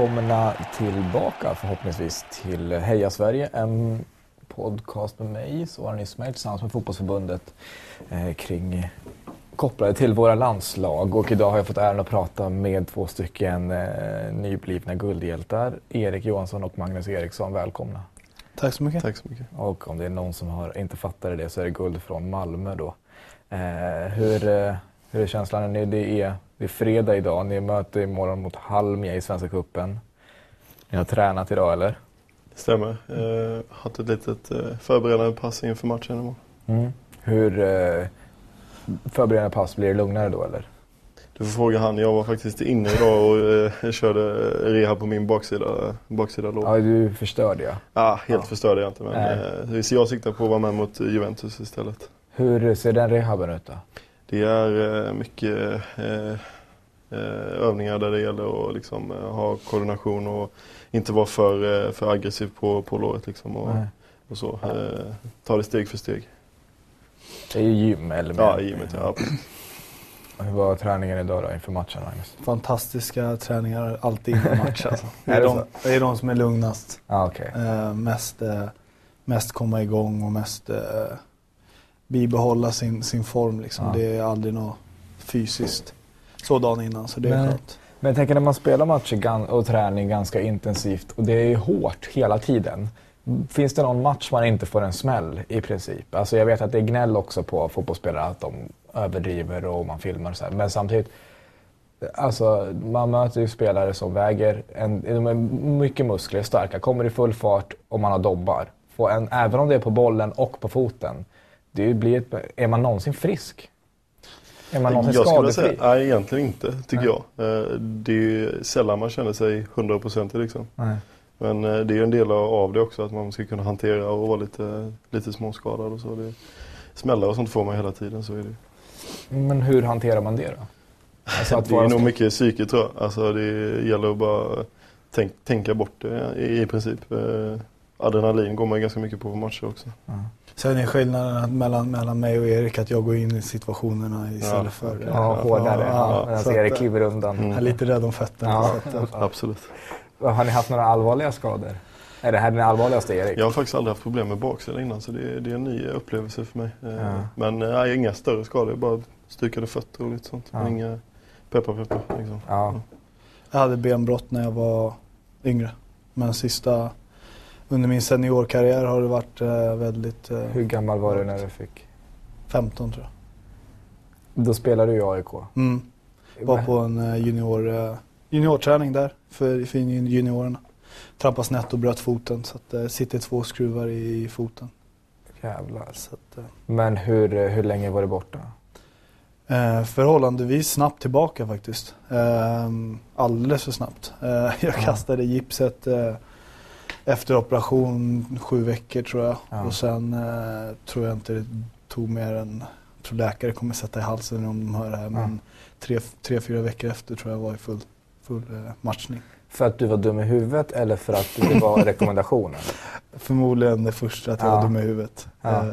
Välkomna tillbaka förhoppningsvis till Heja Sverige. En podcast med mig, Soran Ismail, tillsammans med Fotbollsförbundet eh, kring kopplade till våra landslag. Och idag har jag fått äran att prata med två stycken eh, nyblivna guldhjältar. Erik Johansson och Magnus Eriksson. Välkomna. Tack så mycket. Tack så mycket. Och om det är någon som har, inte fattar det så är det guld från Malmö då. Eh, hur, eh, hur är känslan? Det är, det är fredag idag. Ni möter imorgon mot Halmia i Svenska Cupen. Ni har tränat idag eller? Det stämmer. Jag har haft ett litet eh, förberedande pass inför matchen imorgon. Mm. Hur eh, förberedande pass, blir det lugnare då eller? Du får fråga han. Jag var faktiskt inne idag och eh, körde reha på min baksida, baksida lår. Ja, du förstörde ja. Ah, helt Ja. förstörde jag inte men eh, jag siktar på att vara med mot Juventus istället. Hur ser den rehaben ut då? Det är eh, mycket eh, eh, övningar där det gäller att liksom, ha koordination och inte vara för, för aggressiv på, på låret. Liksom, och, och så. Ta det steg för steg. Det är ju gym eller? Ja, gymmet. Ja. Hur var träningen idag då inför matchen Magnus? Fantastiska träningar alltid innan match alltså. det, Är de, det är de som är lugnast. Ja, okej. Eh, mest, eh, mest komma igång och mest eh, bibehålla sin, sin form. Liksom. Ja. Det är aldrig något fysiskt så dagen innan så det är Nej. skönt. Men jag tänker när man spelar matcher och träning ganska intensivt och det är hårt hela tiden. Finns det någon match man inte får en smäll i princip? Alltså jag vet att det är gnäll också på fotbollsspelare att de överdriver och man filmar och så här. Men samtidigt, alltså man möter ju spelare som väger, en, de är mycket muskler, starka, kommer i full fart och man har dobbar. Får en, även om det är på bollen och på foten. Det blir ett, är man någonsin frisk? Är man någonsin Jag skulle skadefri? säga, nej egentligen inte tycker Nej. jag. Eh, Det är sällan man känner sig hundraprocentig liksom. Nej. Men eh, det är ju en del av det också att man ska kunna hantera och vara lite, lite småskadad och så. Det, smällar och sånt får man hela tiden så är det. Men hur hanterar man det då? Alltså Det är nog mycket psyke tror jag. Alltså det gäller att bara tänk, tänka bort det i, i princip. Eh, Adrenalin går man ganska mycket på på matcher också. Ja. Sen är skillnaden mellan, mellan mig och Erik att jag går in i situationerna istället Ja, för... Ja, hårdare. Ja, Medan så att, Erik kliver undan. Mm. Jag är lite rädd om fötterna. Ja. Att, Absolut. Har ni haft några allvarliga skador? Är det här den allvarligaste Erik? Jag har faktiskt aldrig haft problem med baksida innan så det, är- det är en ny upplevelse för mig. Eh, Ja. Men eh, nej, inga större skador, bara stukade fötter och lite sånt. Ja. Men Inga peppar peppar. Liksom. Ja. Jag hade benbrott när jag var yngre. Men sista, under min seniorkarriär har det varit eh, väldigt, eh, Hur gammal var du när du fick? 15 tror jag. Då spelade du i AIK. Mm. Var på en eh, junior, juniorträning där för, för juniorerna. Trampade snett och bröt foten så att det sitter två skruvar i foten. Jävlar. Så att, Men hur, hur länge var du borta? eh, förhållandevis snabbt tillbaka faktiskt. Eh, alldeles för snabbt. Eh, jag Ja. kastade gipset eh, efter operation sju veckor tror jag. Ja. Och sen eh, tror jag inte det tog mer än, jag tror läkare kommer sätta i halsen om de hör det här. Men tre, tre, fyra veckor efter tror jag var i full, full eh, matchning. För att du var dum i huvudet eller för att det var rekommendationen? Förmodligen det första att jag Ja. var dum i huvudet. Ja. Eh,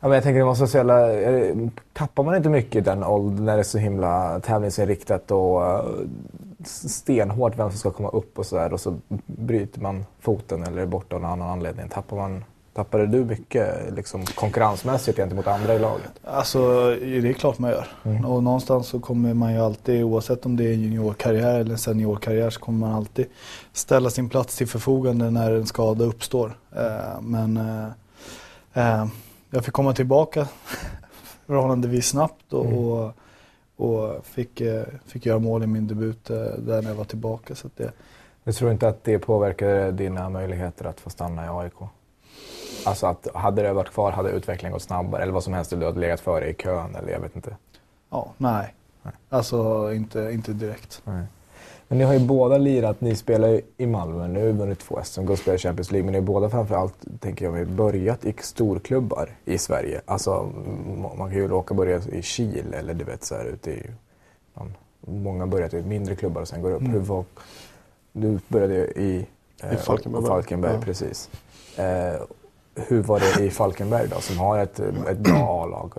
Ja, men jag tänker det måste så jävla, det- tappar man inte mycket i den åldern när det är så himla tävlingsinriktat och eh, stenhårt vem som ska komma upp och sådär och så bryter man foten eller är borta av någon annan anledning. Tappar man, tappade du mycket liksom, konkurrensmässigt gentemot andra i laget? Alltså det är klart man gör. Mm. Och någonstans så kommer man ju alltid, oavsett om det är en juniorkarriär eller en seniorkarriär, så kommer man alltid ställa sin plats till förfogande när en skada uppstår. Eh, men eh, eh, jag fick komma tillbaka förhållandevis snabbt och, Mm. och, och fick, eh, fick göra mål i min debut eh, där när jag var tillbaka. Så det, Jag tror inte att det påverkar dina möjligheter att få stanna i AIK? Alltså att hade det varit kvar hade utvecklingen gått snabbare eller vad som helst, du hade legat före i kön eller jag vet inte. ja, nej. Nej. Alltså inte, inte direkt. Nej. Men ni har ju båda lirat, ni spelar i Malmö nu, vunnit två SM, går och spelar Champions League, men ni har båda framförallt, tänker jag mig, börjat i storklubbar i Sverige. Alltså, man kan ju råka börja i Kil eller du vet så här ute i... någon- Många börjat i mindre klubbar och sen går upp. Mm. Hur var, du började i, eh, I Falkenberg. Falkenberg Ja. precis. Eh, hur var det i Falkenberg då, som har ett, ett bra A-lag?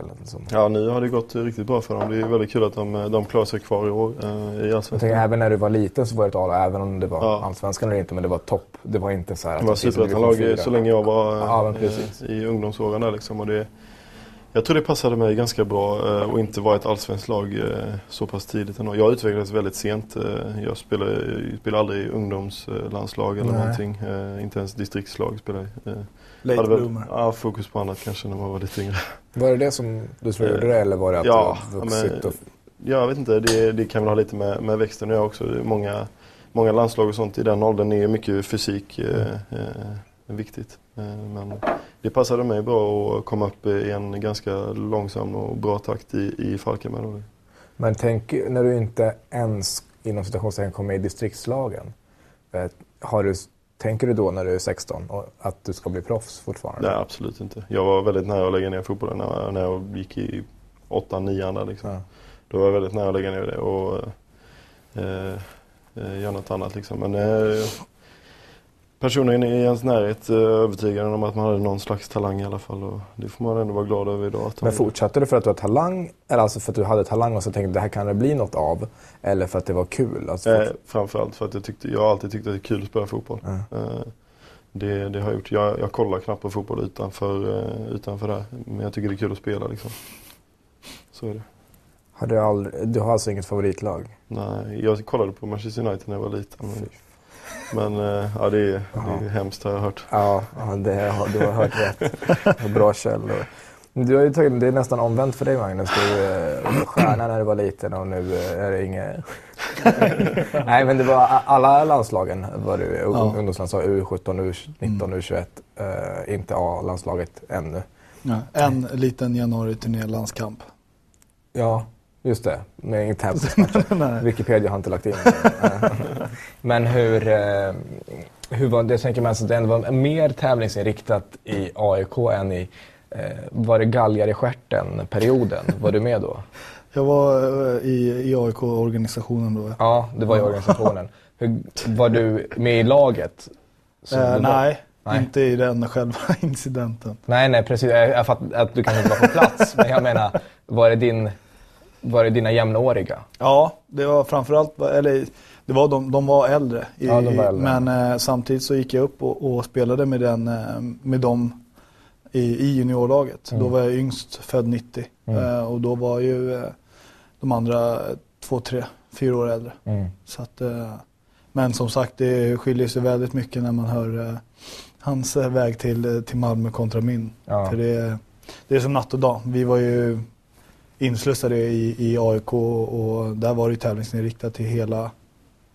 Ja, nu har det gått riktigt bra för dem. Det är väldigt kul att de, de klarar sig kvar i år eh, i Allsvenskan. Även när du var liten så var det ett A-lag, även om det var ja. Allsvenskan eller inte, men det var topp. Det var inte så här Det var superettanlag så länge jag var ja, eh, i ungdomsåren där liksom. Och det, jag tror det passade mig ganska bra eh, att inte vara ett allsvenskt lag eh, så pass tidigt ändå. Jag utvecklades väldigt sent. Eh, jag spelade, spelade aldrig i ungdomslandslag eller Nej. någonting. Inte ens distriktslag spelade jag. Late hade väl, ja, fokus på annat kanske när man var lite yngre. Var det det som du tror gjorde det eller var det att ja, du vuxit? Men, och... Jag vet inte, det, det, kan väl ha lite med, med växten att göra också. Många, många landslag och sånt i den åldern är mycket fysik mm. eh, viktigt. Eh, men det passade mig bra att komma upp i en ganska långsam och bra takt i, i Falkenberg. Men tänk när du inte ens inom citationstecken kom med i distriktslagen. Eh, har du, tänker du då när du är 16 att du ska bli proffs fortfarande? Nej, absolut inte. Jag var väldigt nära att lägga ner fotbollen när, när jag gick i 8-9 liksom. Ja. Då var jag väldigt nära att lägga ner det och eh, eh göra något annat liksom. Men eh, personen i ens närhet eh, övertygade om att man hade någon slags talang i alla fall. Och det får man ändå vara glad över idag. Men fortsatte du för att du har talang? Eller alltså för att du hade talang och så tänkte det här kan det bli något av? Eller för att det var kul? Alltså för... eh, framförallt för att jag, tyckte, jag alltid tyckt att det är kul att spela fotboll. Mm. Eh, det, det, har jag gjort. Jag, jag kollar knappt på fotboll utanför, eh, utanför det. Men jag tycker det är kul att spela liksom. Så är det. Har du, aldrig, du har alltså inget favoritlag? Nej, jag kollade på Manchester United när jag var liten. Men eh, ja, det är, det är hemskt har jag hört. Ja, det, du har hört rätt. Bra källor. Du har ju tagit, det är nästan omvänt för dig Magnus. Du var eh, stjärna när du var liten och nu eh, är det inget... Nej men det var alla landslagen var du. Ja. Ungdomslandslag, U17, U19, mm. U21. Uh, inte A-landslaget ännu. Ja, en liten januari-turné-landskamp. Ja, Just det, med inget tävlingsmatcher. Wikipedia har inte lagt in Men hur, eh, hur var det, jag tänker mig alltså, det var mer tävlingsinriktat i AIK än i, eh, var det galgar i stjärten perioden? Var du med då? Jag var eh, i, i AIK-organisationen då. Ja, det var i organisationen. Hur, var du med i laget? Eh, nej, Nej. Inte i den själva incidenten. Nej, nej precis. Jag fattar att du kanske inte var på plats. men jag menar, var det din var det dina jämnåriga? Ja, det var framförallt, eller det var de, de var äldre. I, ja, de var äldre. Men eh, samtidigt så gick jag upp och, och spelade med, den, eh, med dem i, i juniorlaget. Mm. Då var jag yngst, född 90. Mm. Eh, och då var ju eh, de andra två, tre, fyra år äldre. Mm. Så att, eh, men som sagt, det skiljer sig väldigt mycket när man hör eh, hans väg till, till Malmö kontra min. Ja. För det, det är som natt och dag. Vi var ju inslussade i, i AIK och där var det tävlingsinriktat till hela,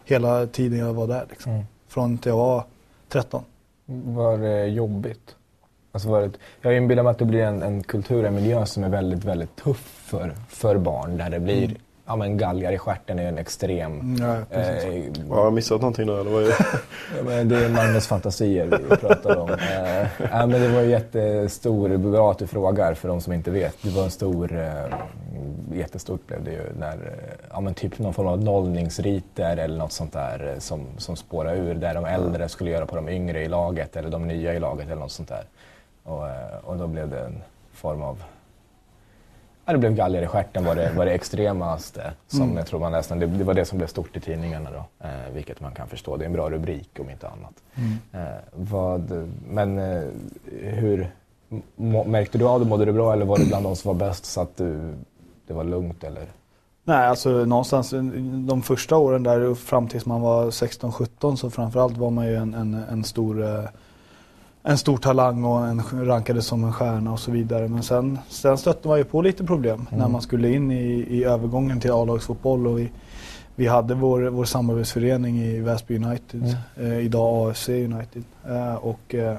hela tiden jag var där. Liksom. Mm. Från att jag var 13. Var det jobbigt? Alltså var det, jag inbillar mig att det blir en, en kultur, en miljö som är väldigt, väldigt tuff för, för barn. Där det blir mm ja, men galgar i stjärten är en extrem... Ja, eh, har jag missat någonting då eller? Vad är det? ja, men det är Magnus fantasier vi pratar om. Eh, ja, men det var jättestor, bra att du frågar för de som inte vet. Det var en stor, eh, jättestort blev det ju när, ja men typ någon form av nollningsriter eller något sånt där eh, som, som spårade ur. Där de äldre skulle göra på de yngre i laget eller de nya i laget eller något sånt där. Och, eh, och då blev det en form av Ja, det blev galler i stjärten var det, var det extremaste som mm. jag tror man läste. Det, det, var det som blev stort i tidningarna då. Eh, vilket man kan förstå. Det är en bra rubrik om inte annat. Mm. Eh, vad, men eh, hur märkte du av det? Mådde du bra eller var det bland de som var bäst så att du, det var lugnt eller? Nej, alltså någonstans de första åren där fram tills man var 16-17 så framförallt var man ju en, en, en stor eh, en stor talang och en rankades som en stjärna och så vidare. Men sen, sen stötte man ju på lite problem mm. när man skulle in i, i övergången till A-lagsfotboll. Och vi, vi hade vår, vår samarbetsförening i Väsby United, mm. eh, idag AFC United. Eh, och eh,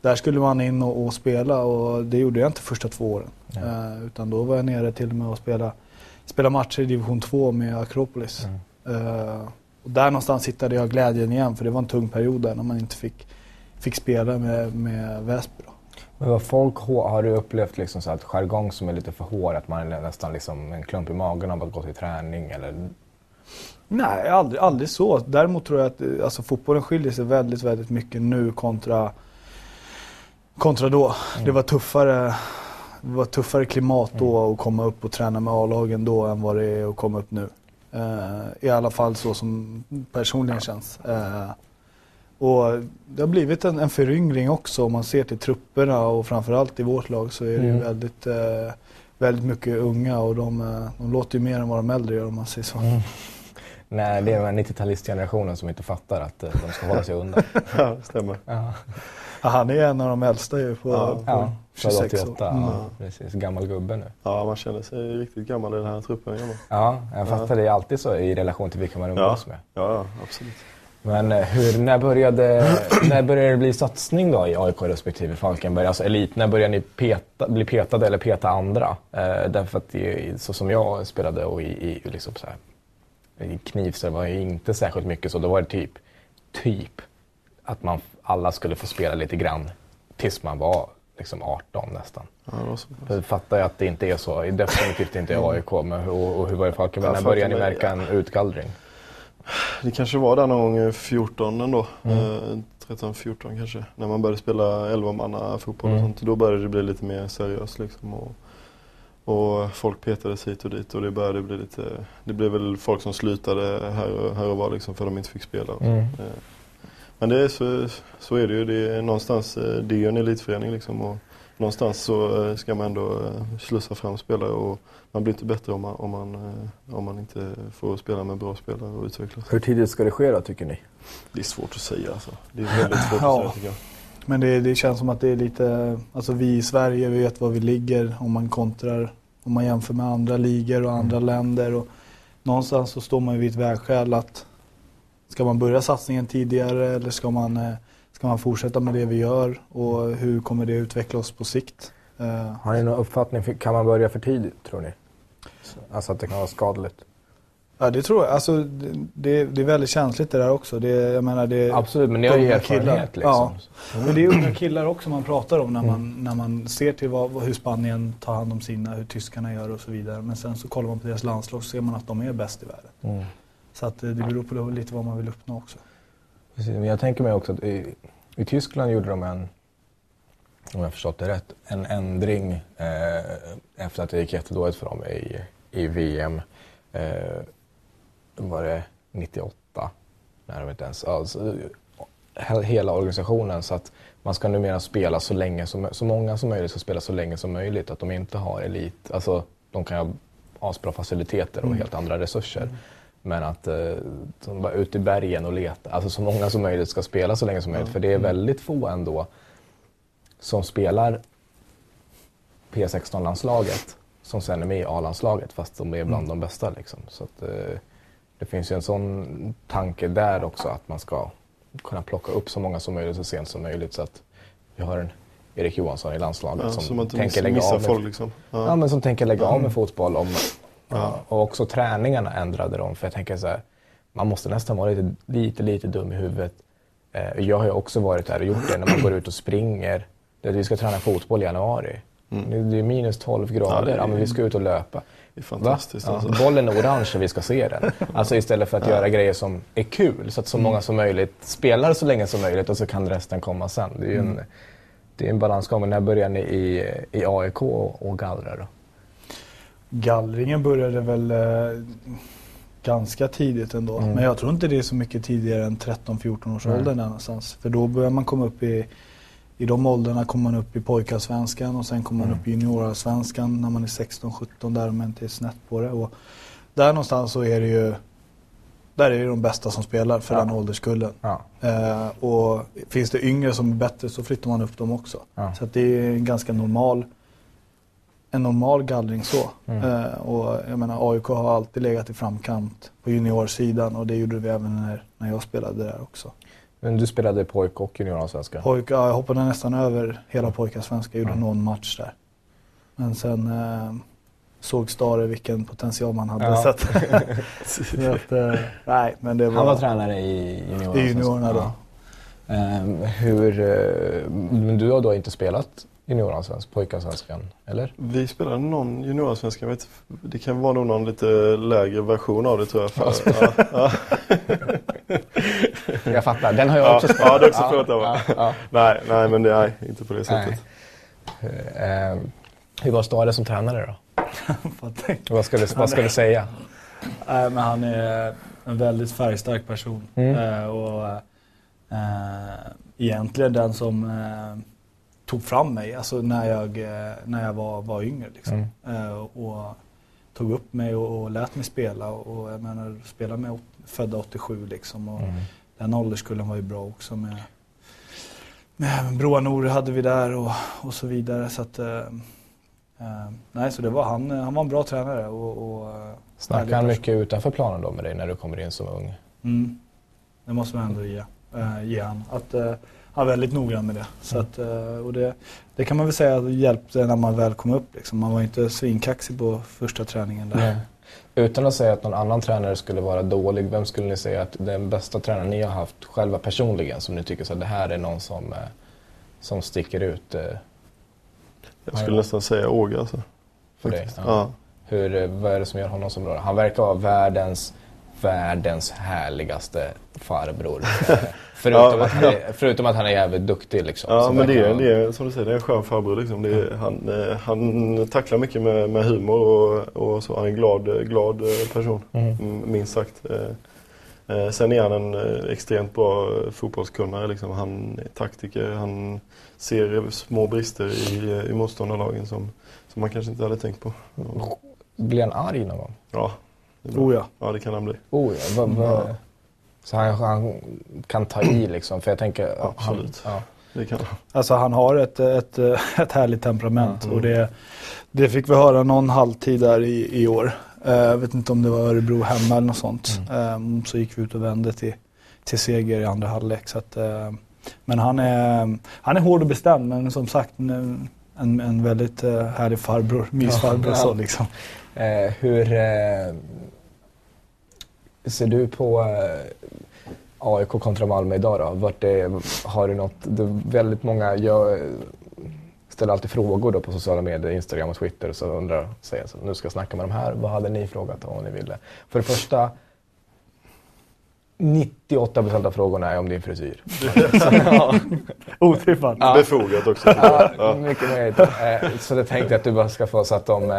där skulle man in och, och, spela och det gjorde jag inte första två åren. Mm. utan då var jag nere till och med och spela, spela matcher i division 2 med Akropolis. Mm. Eh, och där någonstans hittade jag glädjen igen för det var en tung period där när man inte fick fick spela med, med Väsby. Men vad folk har du upplevt liksom så att jargong som är lite för hård, att man är nästan liksom en klump i magen av att gå till träning eller? Nej, aldrig, aldrig så. Däremot tror jag att alltså, fotbollen skiljer sig väldigt, väldigt mycket nu kontra Kontra då. Mm. Det var tuffare det var tuffare klimat då mm. att komma upp och träna med A-lagen då än vad det är att komma upp nu. Uh, I alla fall så som personligen känns. Uh, och det har blivit en, en föryngring också om man ser till trupperna och framförallt i vårt lag så är det mm. väldigt, uh, väldigt mycket unga och de, de låter ju mer än vad de äldre gör om man säger så. Mm. Nej, det är den 90-talistgenerationen som inte fattar att de ska hålla sig undan. ja, stämmer. Ja. Ja, han är en av de äldsta ju på, ja, på ja, 26 år. Mm. Ja, precis. Gammal gubbe nu. Ja, man känner sig riktigt gammal i den här truppen. Ja, jag fattar. Det är alltid så i relation till vilka man umgås med. Ja, absolut. Men eh, hur, när, började, när började det bli satsning då i AIK respektive Falkenberg? Alltså elit, när började ni peta, bli petade eller peta andra? Eh, därför att det, så som jag spelade och i, i, liksom så här, i Knivsta var det inte särskilt mycket så. Då var det typ, typ att man alla skulle få spela lite grann tills man var liksom 18 nästan. Ja, jag fattar ju att det inte är så. Definitivt inte i AIK. Men hur, och hur var det i Falkenberg? När började ni märka en utgallring? Det kanske var där någon gång 14 ändå. Mm. Eh, 13-14 kanske. När man började spela 11 fotboll mm. och sånt. Då började det bli lite mer seriöst liksom. Och, och folk petades hit och dit och det började bli lite... Det blev väl folk som slutade här och, här och var liksom för att de inte fick spela. Mm. Eh, men det är så, så är det ju. Det är någonstans, eh, det är ju en elitförening liksom. Och någonstans så eh, ska man ändå eh, slussa fram spelare och man blir inte bättre om man, om man, om man inte får spela med bra spelare och utvecklas. Hur tidigt ska det ske då tycker ni? Det är svårt att säga alltså. Det är väldigt svårt ja. att säga tycker jag. Men det, det, känns som att det är lite, alltså vi i Sverige vi vet var vi ligger om man kontrar, om man jämför med andra ligor och andra mm. länder. Och någonstans så står man ju vid ett vägskäl att Ska man börja satsningen tidigare eller ska man, eh, ska man fortsätta med det vi gör och hur kommer det utveckla oss på sikt? Eh, Har ni någon uppfattning? Kan man börja för tidigt tror ni? Alltså att det kan vara skadligt? Ja det tror jag. Alltså, det, det är väldigt känsligt det där också. Det, jag menar, det Absolut, men ni har ju erfarenhet liksom. Ja. Mm. Men det är unga killar också man pratar om när man, mm. när man ser till vad, hur Spanien tar hand om sina, hur tyskarna gör och så vidare. Men sen så kollar man på deras landslag så ser man att de är bäst i världen. Mm. Så att eh, det beror på lite vad man vill uppnå också. Precis, men jag tänker mig också att i, i Tyskland gjorde de en, om jag förstått det rätt, en ändring eh, efter att det gick jättedåligt för dem i, i VM. Eh, var det 98? Nej, de inte ens. Alltså, hela organisationen så att man ska numera spela så länge som, så många som möjligt ska spela så länge som möjligt. Att de inte har elit, alltså de kan ha asbra faciliteter och mm. helt andra resurser. Mm. Men att eh, vara ute i bergen och leta, alltså så många som möjligt ska spela så länge som möjligt. För det är mm. väldigt få ändå som spelar P16-landslaget som sen är med i A-landslaget fast de är bland mm. de bästa. Liksom. Så att, eh, det finns ju en sån tanke där också att man ska kunna plocka upp så många som möjligt så sent som möjligt så att vi har en Erik Johansson i landslaget ja, som, tänker lägga av med, folk, liksom. ja. ja. men som tänker lägga av med mm. fotboll om Ja. Och också träningarna ändrade de. För jag tänker så här, man måste nästan vara lite, lite, lite dum i huvudet. Eh, jag har ju också varit där och gjort det när man går ut och springer. Det vi ska träna fotboll i januari. Mm. Det är minus 12 grader, ja, är... ja, men vi ska ut och löpa. Det är fantastiskt. Ja, alltså. Bollen är orange och vi ska se den. Alltså istället för att göra grejer som är kul så att så mm. många som möjligt spelar så länge som möjligt och så kan resten komma sen. Det är ju mm. en, det är en balansgång. när börjar ni i, i AIK och, och gallra då? Gallringen började väl eh, ganska tidigt ändå. Mm. Men jag tror inte det är så mycket tidigare än 13-14 års ålder någonstans. För då börjar man komma upp i, i de åldrarna kommer man upp i pojkarsvenskan och sen kommer man mm. upp i juniorsvenskan när man är 16-17 där om man inte är snett på det. Och där någonstans så är det ju där är det de bästa som spelar för ja. den ålderskullen. Ja. Eh, och finns det yngre som är bättre så flyttar man upp dem också. Ja. Så det är en ganska normal en normal gallring så. Mm. Eh, och jag menar AIK har alltid legat i framkant på juniorsidan och det gjorde vi även när, när jag spelade där också. Men du spelade pojk och juniorallsvenska? Pojk, ja, jag hoppade nästan över hela pojkarsvenska, gjorde mm. någon match där. Men sen eh, såg Stare vilken potential man hade. Ja. Så att, så att, eh, nej, men det var, Han var tränare i juniorerna? I juniorerna då. Ja. Um, hur, uh, men du har då inte spelat juniorallsvenskan, pojkarsvenskan, eller? Vi spelade någon juniorallsvenskan, det kan vara någon lite lägre version av det tror jag. För, ja, ja. jag fattar. Den har jag också spelat. Ja, det är också spelat av. Ja, ja. nej, nej, men det är inte på det sättet. Nej. Uh, hur var Stare som tränare då? vad ska du, vad ska du säga? Nej, men han är en väldigt färgstark person. Mm. Uh, och uh, Egentligen den som tog fram mig alltså när jag, när jag var, var yngre. Liksom. Mm. och tog upp mig och, och lät mig spela. Och jag menar, spela med födda 87 liksom. Och mm. Den ålderskullen var ju bra också med, med Broa Nor hade vi där och, och så vidare. Så att, eh, eh, nej, så det var han, han var en bra tränare. Och, och, eh, Snackar han mycket utanför planen då med dig när du kommer in som ung? Mm. Det måste man ändå ge, äh, ge han. Att, äh, är väldigt noggrann med det. Så att, och det, det kan man väl säga hjälpte när man väl kom upp. Liksom. Man var inte svinkaxig på första träningen. Där. Nej. Utan att säga att någon annan tränare skulle vara dålig, vem skulle ni säga att den bästa tränaren ni har haft själva personligen som ni tycker att det här är någon som, eh, som sticker ut? Eh? Jag skulle nästan säga Åge alltså. För dig? Ja. ja. Hur, eh, vad är det som gör honom så bra? Han verkar vara världens världens härligaste farbror. förutom, ja. att är, förutom, att han är, jävligt duktig liksom. Ja men det är, det är som du säger, det är en skön farbror liksom. Är, mm. han, eh, han tacklar mycket med, med humor och, och, så. Han är en glad, glad eh, person, mm. minst sagt. Eh, sen är han en extremt bra fotbollskunnare. Liksom. Han är taktiker, han ser små brister i, i motståndarlagen som, som man kanske inte hade tänkt på. Blir han arg någon gång? Ja, Oh ja. Ja, det kan han bli. Oh ja. Va, va. Ja. Så han, han, kan ta i liksom, för jag tänker... Absolut. Han, ja. Det kan han. Alltså han har ett, ett, ett härligt temperament mm. och det, det fick vi höra någon halvtid där i, i år. Uh, jag vet inte om det var Örebro hemma eller något sånt. Mm. Um, så gick vi ut och vände till, till seger i andra halvlek. Så att, uh, men han är, han är hård och bestämd men som sagt en, en, en väldigt uh, härlig farbror, mysfarbror. Ja, så, liksom. Eh, hur eh, ser du på eh, AIK kontra Malmö idag då? Vart det, har du något, det väldigt många jag ställer alltid frågor då på sociala medier, Instagram och Twitter, så undrar, säger så, nu ska jag snacka med de här, vad hade ni frågat om ni ville? För det första, 98 procent av frågorna är om din frisyr. Otippat. Ja. Befogat också. Ja, mycket möjligt. Eh, så det tänkte jag att du bara ska få så att de eh,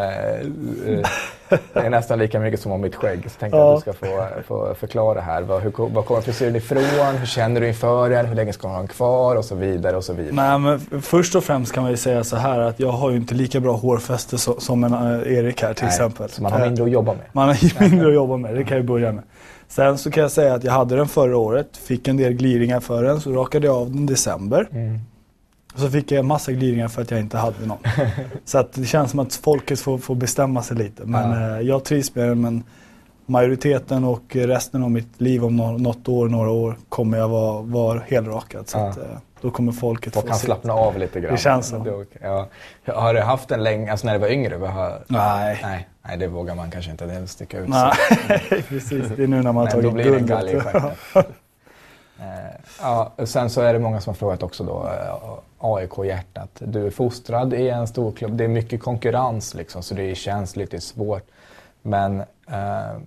det är nästan lika mycket som om mitt skägg. Så tänkte jag att du ska få, få förklara här. Var, hur, var kommer frisyren ifrån? Hur känner du inför den? Hur länge ska du ha den kvar? Och så vidare och så vidare. Nej, men först och främst kan man ju säga så här att jag har ju inte lika bra hårfäste så, som en Erik här till Nej, exempel. Så man har mindre att jobba med. Man har mindre att jobba med, det kan jag börja med. Sen så kan jag säga att jag hade den förra året, fick en del gliringar för den, så rakade jag av den i december. Mm. Och så fick jag en massa gliringar för att jag inte hade någon. så att det känns som att folket får, får bestämma sig lite. Men ja. eh, jag trivs med den. Men majoriteten och resten av mitt liv om något år, några år kommer jag vara, vara helrakad. Så ja. att, eh, då kommer folket Folk få kan slappna av lite grann. Det känns så. Ja. Har du haft den länge, alltså när du var yngre? Har... Nej. Nej. Nej, det vågar man kanske inte. Det sticka ut Nej, precis. Det är nu när man har tagit guld. Eh, ja, sen så är det många som har frågat också då, eh, AIK-hjärtat. Du är fostrad i en stor klubb. Det är mycket konkurrens liksom, så det det är svårt. Men eh,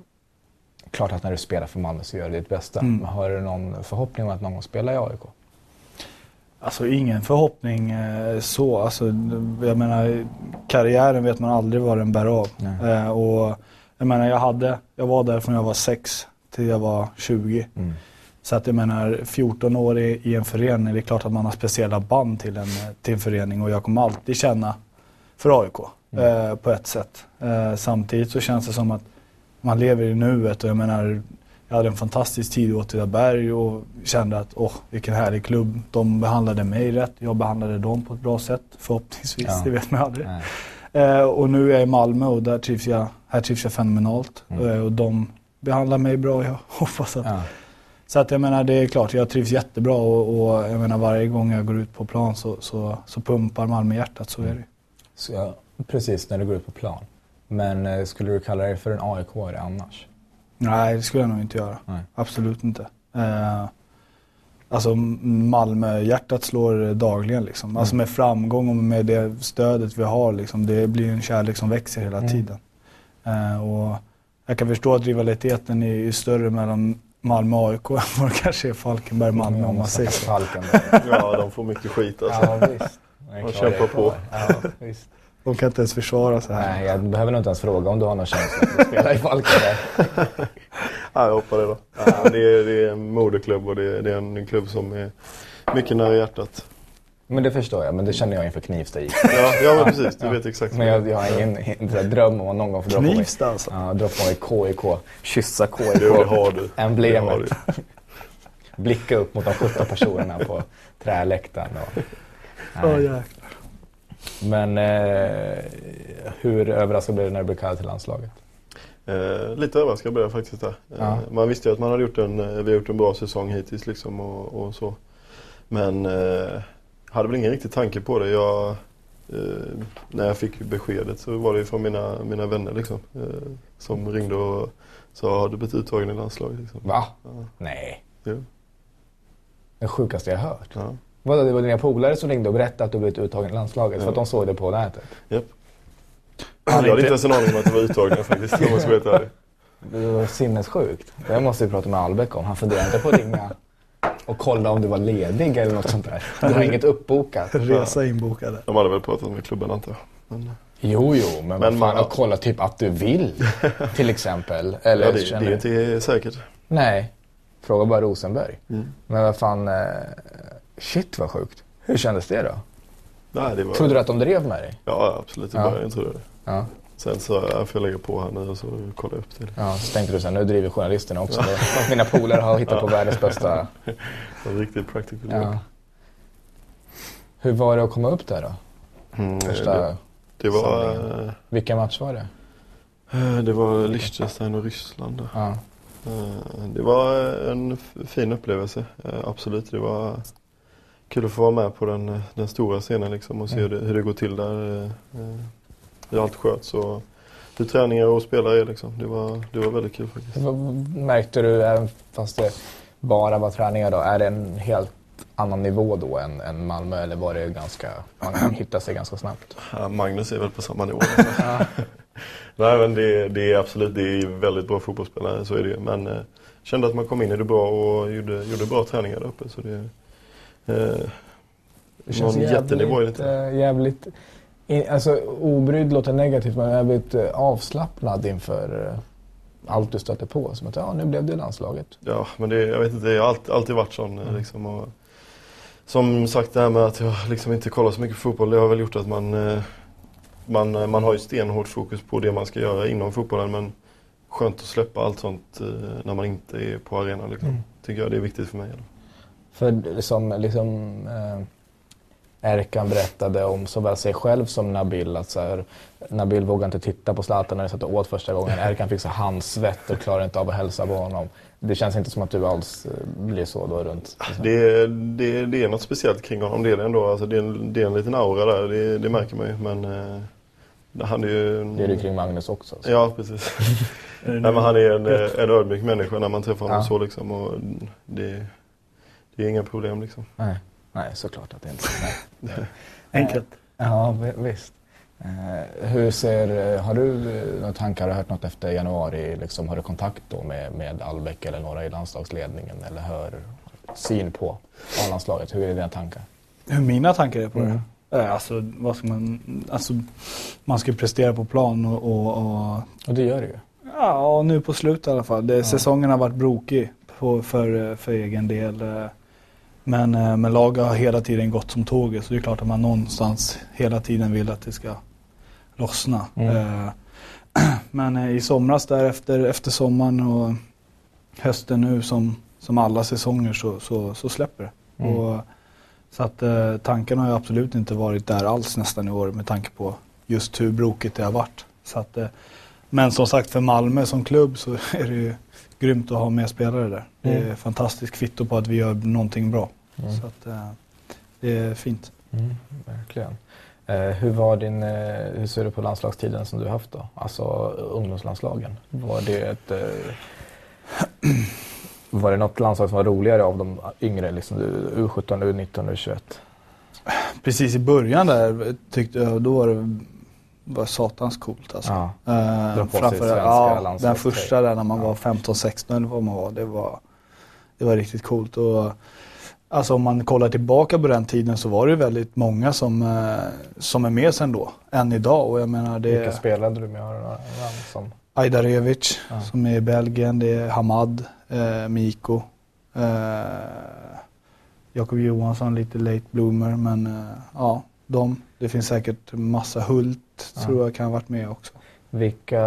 klart att när du spelar för Malmö så gör du ditt bästa. Mm. Har du någon förhoppning om att någon gång spela i AIK? Alltså ingen förhoppning eh, så. Alltså, jag menar, karriären vet man aldrig vad den bär av. Eh, och jag menar, jag, hade, jag var där från jag var 6 till jag var 20. Mm. Så att jag menar 14 år i, i, en förening, det är klart att man har speciella band till en, till en förening och jag kommer alltid känna för AIK mm. eh, på ett sätt. Eh, samtidigt så känns det som att man lever i nuet och jag menar jag hade en fantastisk tid i Åtvidaberg och kände att åh, vilken härlig klubb. De behandlade mig rätt, jag behandlade dem på ett bra sätt. Förhoppningsvis, ja. det vet man aldrig. Eh, och nu är jag i Malmö och där trivs jag, här trivs jag fenomenalt. Mm. Eh, och de behandlar mig bra. Jag hoppas att ja. Så att jag menar det är klart, jag trivs jättebra och, och jag menar varje gång jag går ut på plan så, så, så pumpar Malmö hjärtat, så är det så, ja, Precis, när du går ut på plan. Men eh, skulle du kalla dig för en aik annars? Nej, det skulle jag nog inte göra. Nej. Absolut inte. Eh, alltså Malmö-hjärtat slår dagligen liksom. Mm. Alltså med framgång och med det stödet vi har liksom. Det blir en kärlek som växer hela mm. tiden. Eh, och jag kan förstå att rivaliteten är större mellan Malmö AIK än vad det kanske är Falkenberg Malmö om man säger så. Falken. Ja, de får mycket skit alltså. ja, visst. Jag Man kämpar på. Ja, visst. De kan inte ens försvara sig här. Nej, jag behöver nog inte ens fråga om du har någon känsla för att spela i Falkenberg. Ja, jag hoppar det då. Ja, det, är, det är en moderklubb och det är, det är en klubb som är mycket nära hjärtat. Men det förstår jag, men det känner jag inför Knivsta IK. Ja, ja men precis. Du vet exakt. Men jag, jag har ingen här dröm om att någon gång få dra på mig. Knivsta alltså. Ja, dra på mig KIK. Kyssa KIK. Det har du. Det har Emblemet. du. Blicka upp mot de 17 personerna på träläktaren. Och, nej. jäklar. Men eh, hur överraskad blev du när du blev kallad till landslaget? Eh, lite överraskad blev jag faktiskt där. Eh, Ja. Man visste ju att man hade gjort en, eh, vi har gjort en bra säsong hittills liksom och, och så. Men eh, hade väl ingen riktig tanke på det. Jag, eh, när jag fick beskedet så var det ju från mina, mina vänner liksom. Eh, som ringde och sa har du blivit uttagen i landslaget? Liksom. Va? Ja. Nej. Jo. Det sjukaste jag hört. Ja. Vadå, det var dina polare som ringde och berättade att du blivit uttagen i landslaget för att de såg det på nätet? Japp. Jag är hade inte- ens en aning om att det var uttagningar faktiskt om jag ska vara helt. Det var sinnessjukt. Det måste vi prata med Albeck om. Han funderar inte på att ringa och kolla om du var ledig eller något sånt där. Du har inget uppbokat. Resa inbokade. De hade väl pratat med klubben antar jag. Men, Jo, jo, men, Men fan, man- och kolla typ att du vill. Till exempel. Eller ja, det, känner det är inte säkert. Nej. Fråga bara Rosenberg. Mm. Men vad fan. Eh, shit vad sjukt. Hur kändes det då? Nej, det var... Trodde du att de drev med dig? Ja, absolut. I Ja. början trodde jag det. Ja. Sen så jag får jag lägga på här nu och så kolla upp det. ja så tänkte du sen, nu driver journalisterna också. Mina polare har hittat på världens bästa. En riktigt practical Ja. Hur var det att komma upp där då? Mm, Första, det, det var, samlingen. vilka match var det? eh, det var Liechtenstein och Ryssland. Ja. Eh, Det var en fin upplevelse, eh, absolut. Det var kul att få vara med på den, eh, den stora scenen liksom och se Mm. hur, det, hur det går till där. eh, eh, Hur allt sköts och hur träningar och spelare är liksom. Det var, det var väldigt kul faktiskt. Märkte du, även fast det bara var träningar då, är det en helt annan nivå då än, än Malmö eller var det ganska, man hittade sig ganska snabbt? Ja, Magnus är väl på samma nivå. Nej men det, det är absolut, det är väldigt bra fotbollsspelare, så är det ju. Men eh, kände att man kom in i det bra och gjorde, gjorde bra träningar där uppe. Så det, Det känns Någon jättenivå är det jävligt, eh, in, alltså obrydd låter negativt men jävligt eh, avslappnad inför eh, allt du stöter på. Som att ja, nu blev det landslaget. Ja, men det, jag vet inte, jag har alltid, alltid varit sån. eh, Mm. Liksom, och, som sagt det här med att jag liksom inte kollar så mycket fotboll, det har väl gjort att man, eh, man, eh, man har ju stenhårt fokus på det man ska göra inom fotbollen. Men skönt att släppa allt sånt eh, när man inte är på arenan. Liksom. Mm. Tycker jag det är viktigt för mig. Eller? För som liksom eh, Erkan berättade om såväl sig själv som Nabil. Att så här, Nabil vågade inte titta på Zlatan när de satt och åt första gången. Erkan fick så handsvett och klarade inte av att hälsa på honom. Det känns inte som att du alls eh, blir så då runt. liksom. Det, är- det, det är något speciellt kring honom, det är det ändå. Alltså, det, är en, det är en liten aura där, det, det märker man ju. Men eh, han är ju... Det är det kring Magnus också. så. Ja, precis. Nej, men han är en, en ödmjuk människa när man träffar honom Ja. så liksom. Och det, det är inga problem liksom. Nej. Nej, såklart att det inte nej. Enkelt. Ja, vi- visst. Eh, hur ser, eh, har du eh, några tankar, har du hört något efter januari? Liksom, har du kontakt då med, med Albeck eller några i landslagsledningen eller hör syn på A-landslaget? Hur är dina tankar? Hur mina tankar är på Mm. det? Eh, Alltså, vad ska man, alltså, man ska prestera på plan och, och, och Och det gör du ju. ja, och nu på slutet i alla fall. Det, Ja. Säsongen har varit brokig på, för, för egen del. Men, eh, men laget har hela tiden gått som tåget så det är klart att man någonstans hela tiden vill att det ska lossna. Mm. Eh, Men eh, i somras där efter, sommaren och hösten nu som, som alla säsonger så, så, så släpper det. Mm. Och, så att tanken har ju absolut inte varit där alls nästan i år med tanke på just hur brokigt det har varit. Så att, men som sagt för Malmö som klubb så är det ju grymt att ha med spelare där. Det är Mm. fantastiskt kvitto på att vi gör någonting bra. Mm. Så att, eh, det är fint. Mm, verkligen. Eh, hur, var din, eh, hur ser du på landslagstiden som du haft då? Alltså ungdomslandslagen. Var det ett... Eh, var det något landslag som var roligare av de yngre? Liksom, du- U17, U19, U21? Precis i början där tyckte jag då var det var satans coolt alltså. Ja. Eh, Dra på sig framför, svenska ja, den första där när man Ja. var 15-16 eller vad man var. Det var, Det var riktigt coolt. Och, alltså om man kollar tillbaka på den tiden så var det väldigt många som, eh, som är med sen då, än idag. Och jag menar det Vilka spelade du med? Några som... Ajdarevic Ja. som är i Belgien, det är Hamad, eh, Miko, eh, Jakob Johansson, lite late bloomer men eh, ja, de. Det finns säkert massa Hult Ja. tror jag kan ha varit med också. Vilka,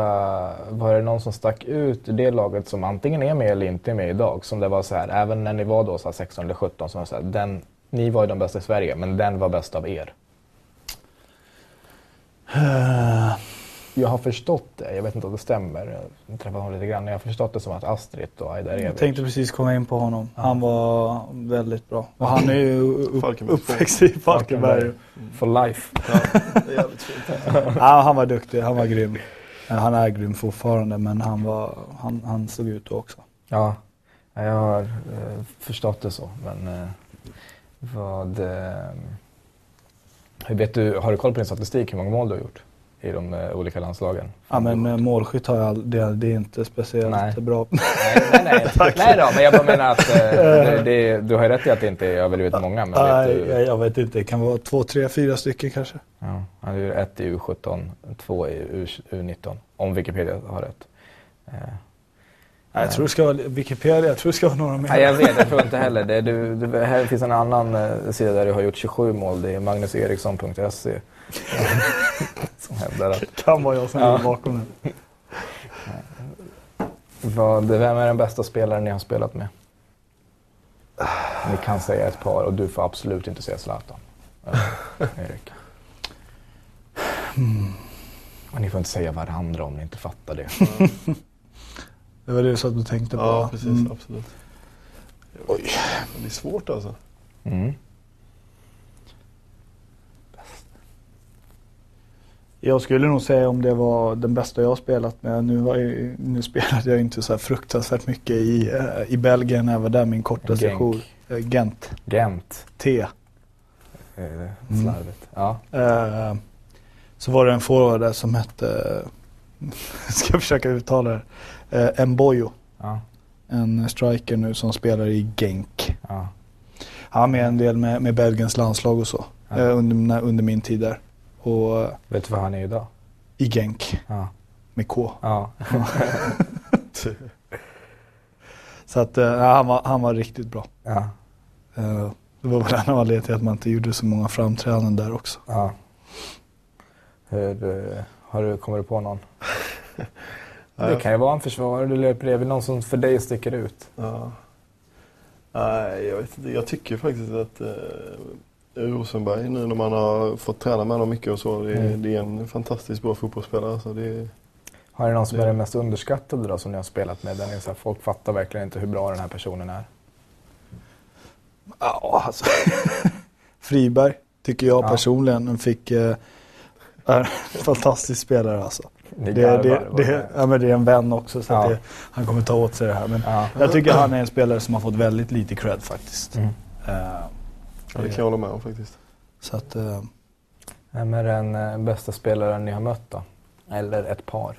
var det någon som stack ut i det laget som antingen är med eller inte är med idag? Som det var så här, även när ni var då så här 16 eller 17, som var så här, den, ni var ju de bästa i Sverige, men den var bäst av er. Eh, Jag har förstått det, jag vet inte om det stämmer, jag träffade honom lite grann, jag har förstått det som att Astrid och Aida jag Rebic. tänkte precis komma in på honom. Ja. Han var väldigt bra. Och han är ju upp, uppväxt i Falkenberg. Falkenberg. For life. Ja, han var duktig, han var grym. Han är grym fortfarande men han, var, han, han stod ut också. Ja, jag har eh, förstått det så. Men eh, vad... Eh, hur vet du, har du koll på din statistik hur många mål du har gjort i de eh, olika landslagen? Ja men eh, målskytt har jag all, det, det är inte speciellt Nej. bra. Nej, nej, nej. nej då, men jag bara menar att eh, det, det, du har ju rätt i att det inte är överdrivet många. Men vet Nej, du, jag, jag vet inte. Det kan vara två, tre, fyra stycken kanske. ja, han gjorde ett i U17, två i U, U19, om Wikipedia har rätt. Eh, jag tror det ska vara Wikipedia. Jag tror det ska vara några mer. Nej, jag vet, jag tror inte heller det. Du, det här finns en annan sida där du har gjort 27 mål. Det är magnuseriksson.se. som hävdar att... Det kan vara jag som ligger bakom den. Vad, vem är den bästa spelaren ni har spelat med? Ni kan säga ett par och du får absolut inte säga Zlatan. Erik. Och ni får inte säga varandra om ni inte fattar det. Det var det du satt och tänkte på. Ja, precis. Mm. Absolut. Oj. Det är svårt alltså. Mm. Jag skulle nog säga om det var den bästa jag spelat med. Nu, ju, nu spelade jag inte så fruktansvärt mycket i, eh, i Belgien jag var där min korta session. Eh, Gent. Gent. T. Eh, Slarvigt. Ja. Eh, så var det en forward där som hette, ska jag försöka uttala det, eh, Mboyo. Ja. En striker nu som spelar i Genk. Ja. Han var med en del med, med Belgiens landslag och så. Ja. eh, under, under min tid där. Och Vet du vad han är idag? i Genk Ja. med K. ja. Så att eh, han, var, han var riktigt bra. ja. Eh, det var väl en av anledningarna till att man inte gjorde så många framträdanden där också. ja. Hur, eh, har du, kommer du på någon? Det kan ju vara en försvarare du löper bredvid, någon som för dig sticker ut. Ja. Nej, jag vet inte. Jag tycker faktiskt att eh, Rosenberg nu när man har fått träna med honom mycket och så. Det, Mm. det är en fantastiskt bra fotbollsspelare. Alltså det, Har ni någon som Det- är den mest underskattade då som ni har spelat med? Där ni så här, folk fattar verkligen inte hur bra den här personen är. Ja, alltså. Friberg tycker jag Ja. personligen Han fick eh, är en fantastisk spelare alltså. Det, det, vad det, ja, men det är en vän också så att Ja. det, han kommer ta åt sig det här. Men Ja. jag tycker han är en spelare som har fått väldigt lite cred faktiskt. Mm. Eh, ja, det kan jag hålla med om faktiskt. så att, eh, Vem är den eh, bästa spelaren ni har mött då? Eller ett par?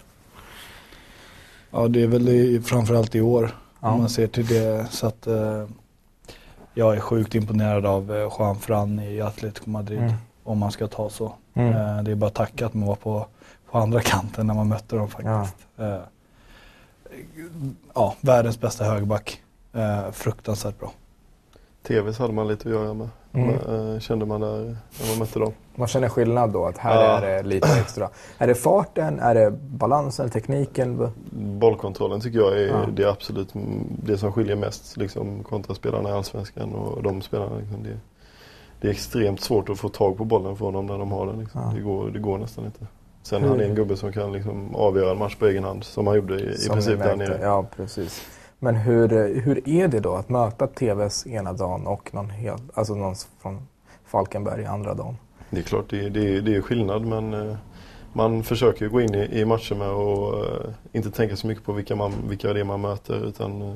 ja det är väl i, framförallt i år Ja. om man ser till det. Så att eh, jag är sjukt imponerad av eh, Juan Fran i Atletico Madrid. Mm. Om man ska ta så. Mm. Eh, det är bara att tacka att man var på, på andra kanten när man mötte dem faktiskt. Eh, ja, världens bästa högerback. Fruktansvärt bra. TVs hade man lite att göra med. Mm. Eh, kände man där när man mötte dem. Man känner skillnad då, att här Ja. är det lite extra. Är det farten, är det balansen, tekniken? Bollkontrollen tycker jag är Ja. det är absolut det som skiljer mest liksom, kontra spelarna i Allsvenskan och de spelarna. Liksom, det, det är extremt svårt att få tag på bollen från dem när de har den. Liksom. Ja. Det, går, det går nästan inte. Sen Hur- han är en gubbe som kan liksom, avgöra en match på egen hand som han gjorde i, i Som princip ni där nere. Ja, precis. Men hur, hur är det då att möta TVs ena dagen och någon, helt, alltså någon från Falkenberg andra dagen? Det är klart det, det, det är skillnad men eh, man försöker gå in i, i matcher med och eh, inte tänka så mycket på vilka, man, vilka det är man möter utan eh,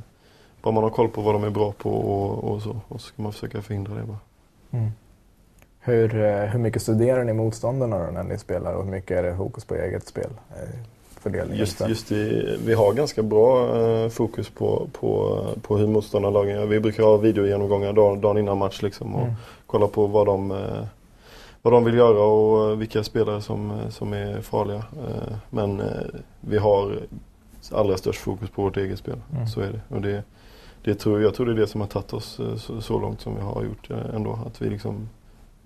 bara man har koll på vad de är bra på och, och så. Och så ska man försöka förhindra det bara. Mm. Hur, hur mycket studerar ni motståndarna när ni spelar och hur mycket är det fokus på eget spel? Eh, fördelning? Just, just i, vi har ganska bra eh, fokus på, på, på hur motståndarlagen gör. Vi brukar ha videogenomgångar dagen, dagen innan match liksom och Mm. kolla på vad de, eh, vad de vill göra och vilka spelare som, eh, som är farliga. Eh, men eh, vi har allra störst fokus på vårt eget spel. Mm. Så är det. Och det, det tror, jag tror det är det som har tagit oss eh, så, så långt som vi har gjort eh, ändå. Att vi liksom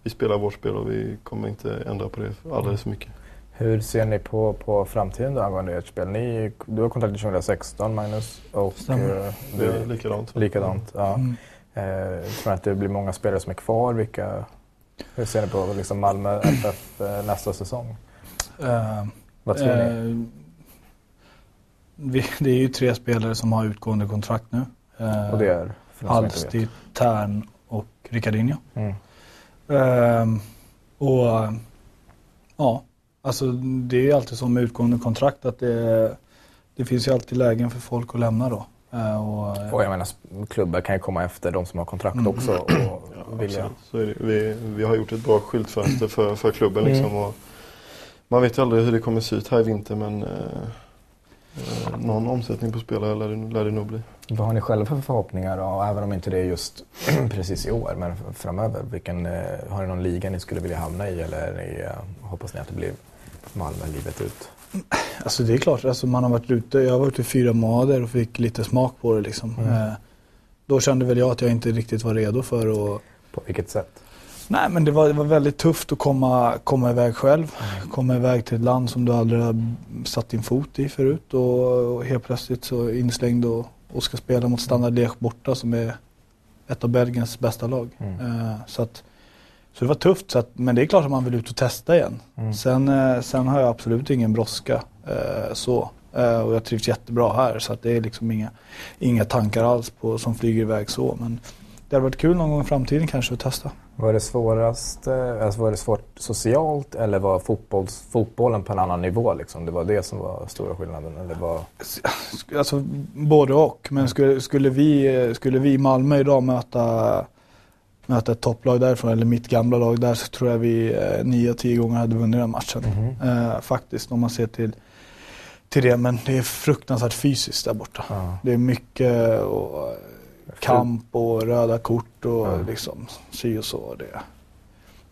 vi spelar vårt spel och vi kommer inte ändra på det alldeles för mycket. Hur ser ni på, på framtiden då angående ert spel? Ni, du har kontrakt till 2016 Magnus och Stämmer. eh, Det är likadant. likadant. Ja. Mm. Eh, tror ni att det blir många spelare som är kvar? Vilka, hur ser ni på liksom Malmö FF eh, nästa säsong? Eh, Vad tror ni? eh, vi, det är ju tre spelare som har utgående kontrakt nu. Och det är? Halsti, Tern och Ricardinho. Mm. Och ja, alltså det är ju alltid så med utgående kontrakt att det, det finns ju alltid lägen för folk att lämna då. Eh, och, Och jag menar, klubbar kan ju komma efter de som har kontrakt Mm. också och Ja, vilja. Så är det. Vi, vi har gjort ett bra skyltfönster för, för klubben. Liksom, Mm. och man vet ju aldrig hur det kommer se ut här i vinter men eh, eh, någon omsättning på spelare lär det, lär det nog bli. Vad har ni själva för förhoppningar, och även om inte det är just precis i år, men framöver? Vilken, eh, har ni någon liga ni skulle vilja hamna i eller ni, eh, hoppas ni att det blir Malmö livet ut? Alltså det är klart, alltså man har varit ute, jag har varit ute i fyra månader och fick lite smak på det liksom. Mm. Eh, då kände väl jag att jag inte riktigt var redo för att På vilket sätt? Nej men det var, det var väldigt tufft att komma, komma iväg själv. Mm. Komma iväg till ett land som du aldrig har satt din fot i förut och, och helt plötsligt så inslängd och, och ska spela mot Standard Liège borta som är ett av Belgiens bästa lag. Mm. Eh, så, att, så det var tufft, så att, men det är klart att man vill ut och testa igen. Mm. Sen, eh, sen har jag absolut ingen brådska. Eh, så. Eh, och jag trivs jättebra här så att det är liksom inga, inga tankar alls på, som flyger iväg så. Men det hade varit kul någon gång i framtiden kanske att testa. Var det svårast, eh, alltså var det svårt socialt eller var fotbolls, fotbollen på en annan nivå? Liksom? Det var det som var stora skillnaden? Eller var... Alltså både och. Men skulle, skulle, vi, skulle vi i Malmö idag möta, möta ett topplag därifrån eller mitt gamla lag där så tror jag vi eh, nio tio gånger hade vunnit den matchen. Mhm. Eh, faktiskt om man ser till, till det. Men det är fruktansvärt fysiskt där borta. Ja. Det är mycket och, eh, kamp och röda kort och Ja. liksom si och så. Det,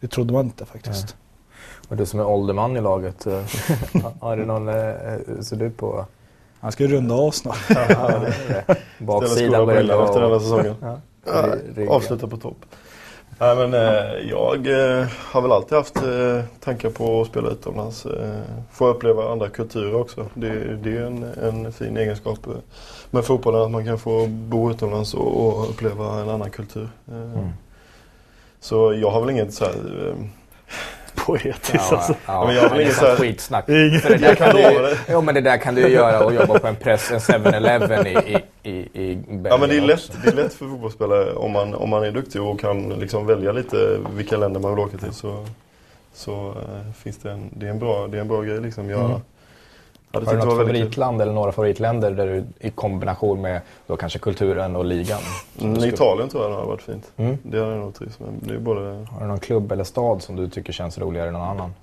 det trodde man inte faktiskt. Och du som är ålderman i laget, eh, har du någon, eh, ser du på Han ska runda av snart. Ställa baksidan stora börjar brillor efter denna vara... säsongen. Ryggen. Avsluta på topp. Nej, men, eh, jag eh, har väl alltid haft eh, tankar på att spela utomlands. Eh, få uppleva andra kulturer också. Det, det är en, en fin egenskap eh, med fotbollen att man kan få bo utomlands och, och uppleva en annan kultur. Eh, Mm. Så jag har väl inget så här, eh, Poetiskt Ja, alltså. ja, men jag skitsnack. Är inget- För det där Jag kan kan du, lova det. jo, men det där kan du ju göra och jobba på en press, en 7-Eleven i, i, i, i Belgien Ja men det är, lätt, också. det är lätt för fotbollsspelare om man, om man är duktig och kan liksom välja lite vilka länder man vill åka till så, så eh, finns det en, det är en bra, det är en bra grej liksom. Jag Mm. Har du något väldigt kul. favoritland eller några favoritländer där du i kombination med då kanske kulturen och ligan? Mm, skulle- Italien tror jag hade varit fint. Mm. Det hade jag nog trivts med. Det är både Har du någon klubb eller stad som du tycker känns roligare än någon annan?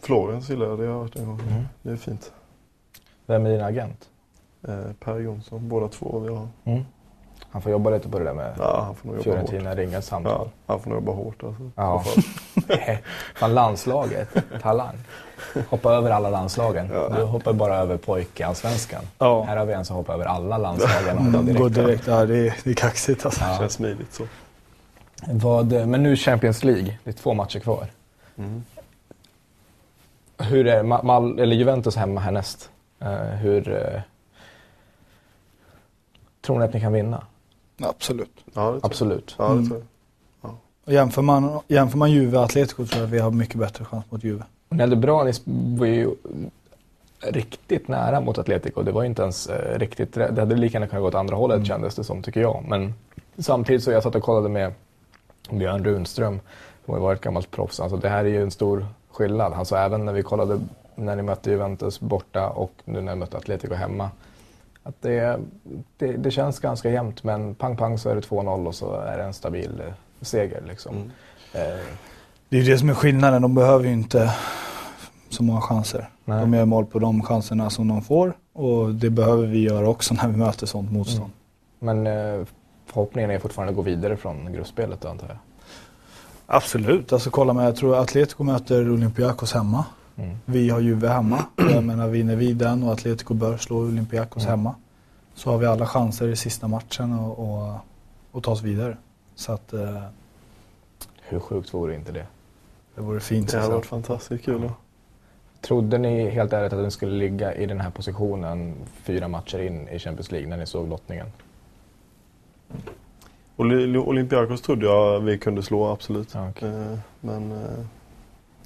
Florens gillar jag, det har jag varit en gång. Mm. Det är fint. Vem är din agent? Eh, per Jonsson, båda två vi har. Mm. Han får jobba lite på det där med Ja, han får nog jobba hårt. Fiorentina ringa samtal. Ja, han får nog jobba hårt alltså. Ja. Fan, landslaget, talang. Hoppa över alla landslagen. Ja. Du hoppar bara över pojkallsvenskan. Ja. Här har vi en som hoppar över alla landslagen och Mm, Går direkt. direkt. Ja, det, är, det är kaxigt alltså. Ja. Känns smidigt så. Vad, men nu Champions League, det är två matcher kvar. Mm. Hur är Ma- Mal, eller Juventus hemma härnäst? Uh, hur eh, tror ni att ni kan vinna? Absolut. Ja. Absolut. Ja, det Mm. Och jämför, man, jämför man Juve och Atletico tror jag att vi har mycket bättre chans mot Juve. Ni hade bra, ni var ju riktigt nära mot Atletico. Det var ju inte ens eh, riktigt. Det hade lika gärna kunnat gå åt andra hållet Mm. kändes det som, tycker jag. Men samtidigt så jag satt och kollade med Björn Runström, som har varit gammalt proffs. Alltså det här är ju en stor skillnad. Alltså även när vi kollade när ni mötte Juventus borta och nu när ni mötte Atletico hemma. Att det, det, det känns ganska jämnt men pang pang så är det 2-0 och så är det en stabil eh, seger liksom. Mm. Eh, Det är ju det som är skillnaden. De behöver ju inte så många chanser. Nej. De gör mål på de chanserna som de får och det behöver vi göra också när vi möter sånt motstånd. Mm. Men eh, förhoppningen är fortfarande att gå vidare från gruppspelet antar jag? Absolut, alltså kolla med, jag tror Atletico möter Olympiakos hemma. Mm. Vi har Juve hemma. Jag menar vinner vi den och Atletico bör slå Olympiakos Mm. hemma. Så har vi alla chanser i sista matchen och, och, och ta oss vidare. Så att eh, Hur sjukt vore inte det? det vore fint. Det hade varit fantastiskt kul. då. Trodde ni helt ärligt att ni skulle ligga i den här positionen fyra matcher in i Champions League när ni såg lottningen? Olympiakos trodde jag vi kunde slå, absolut. Ja, okej. Eh, Men eh,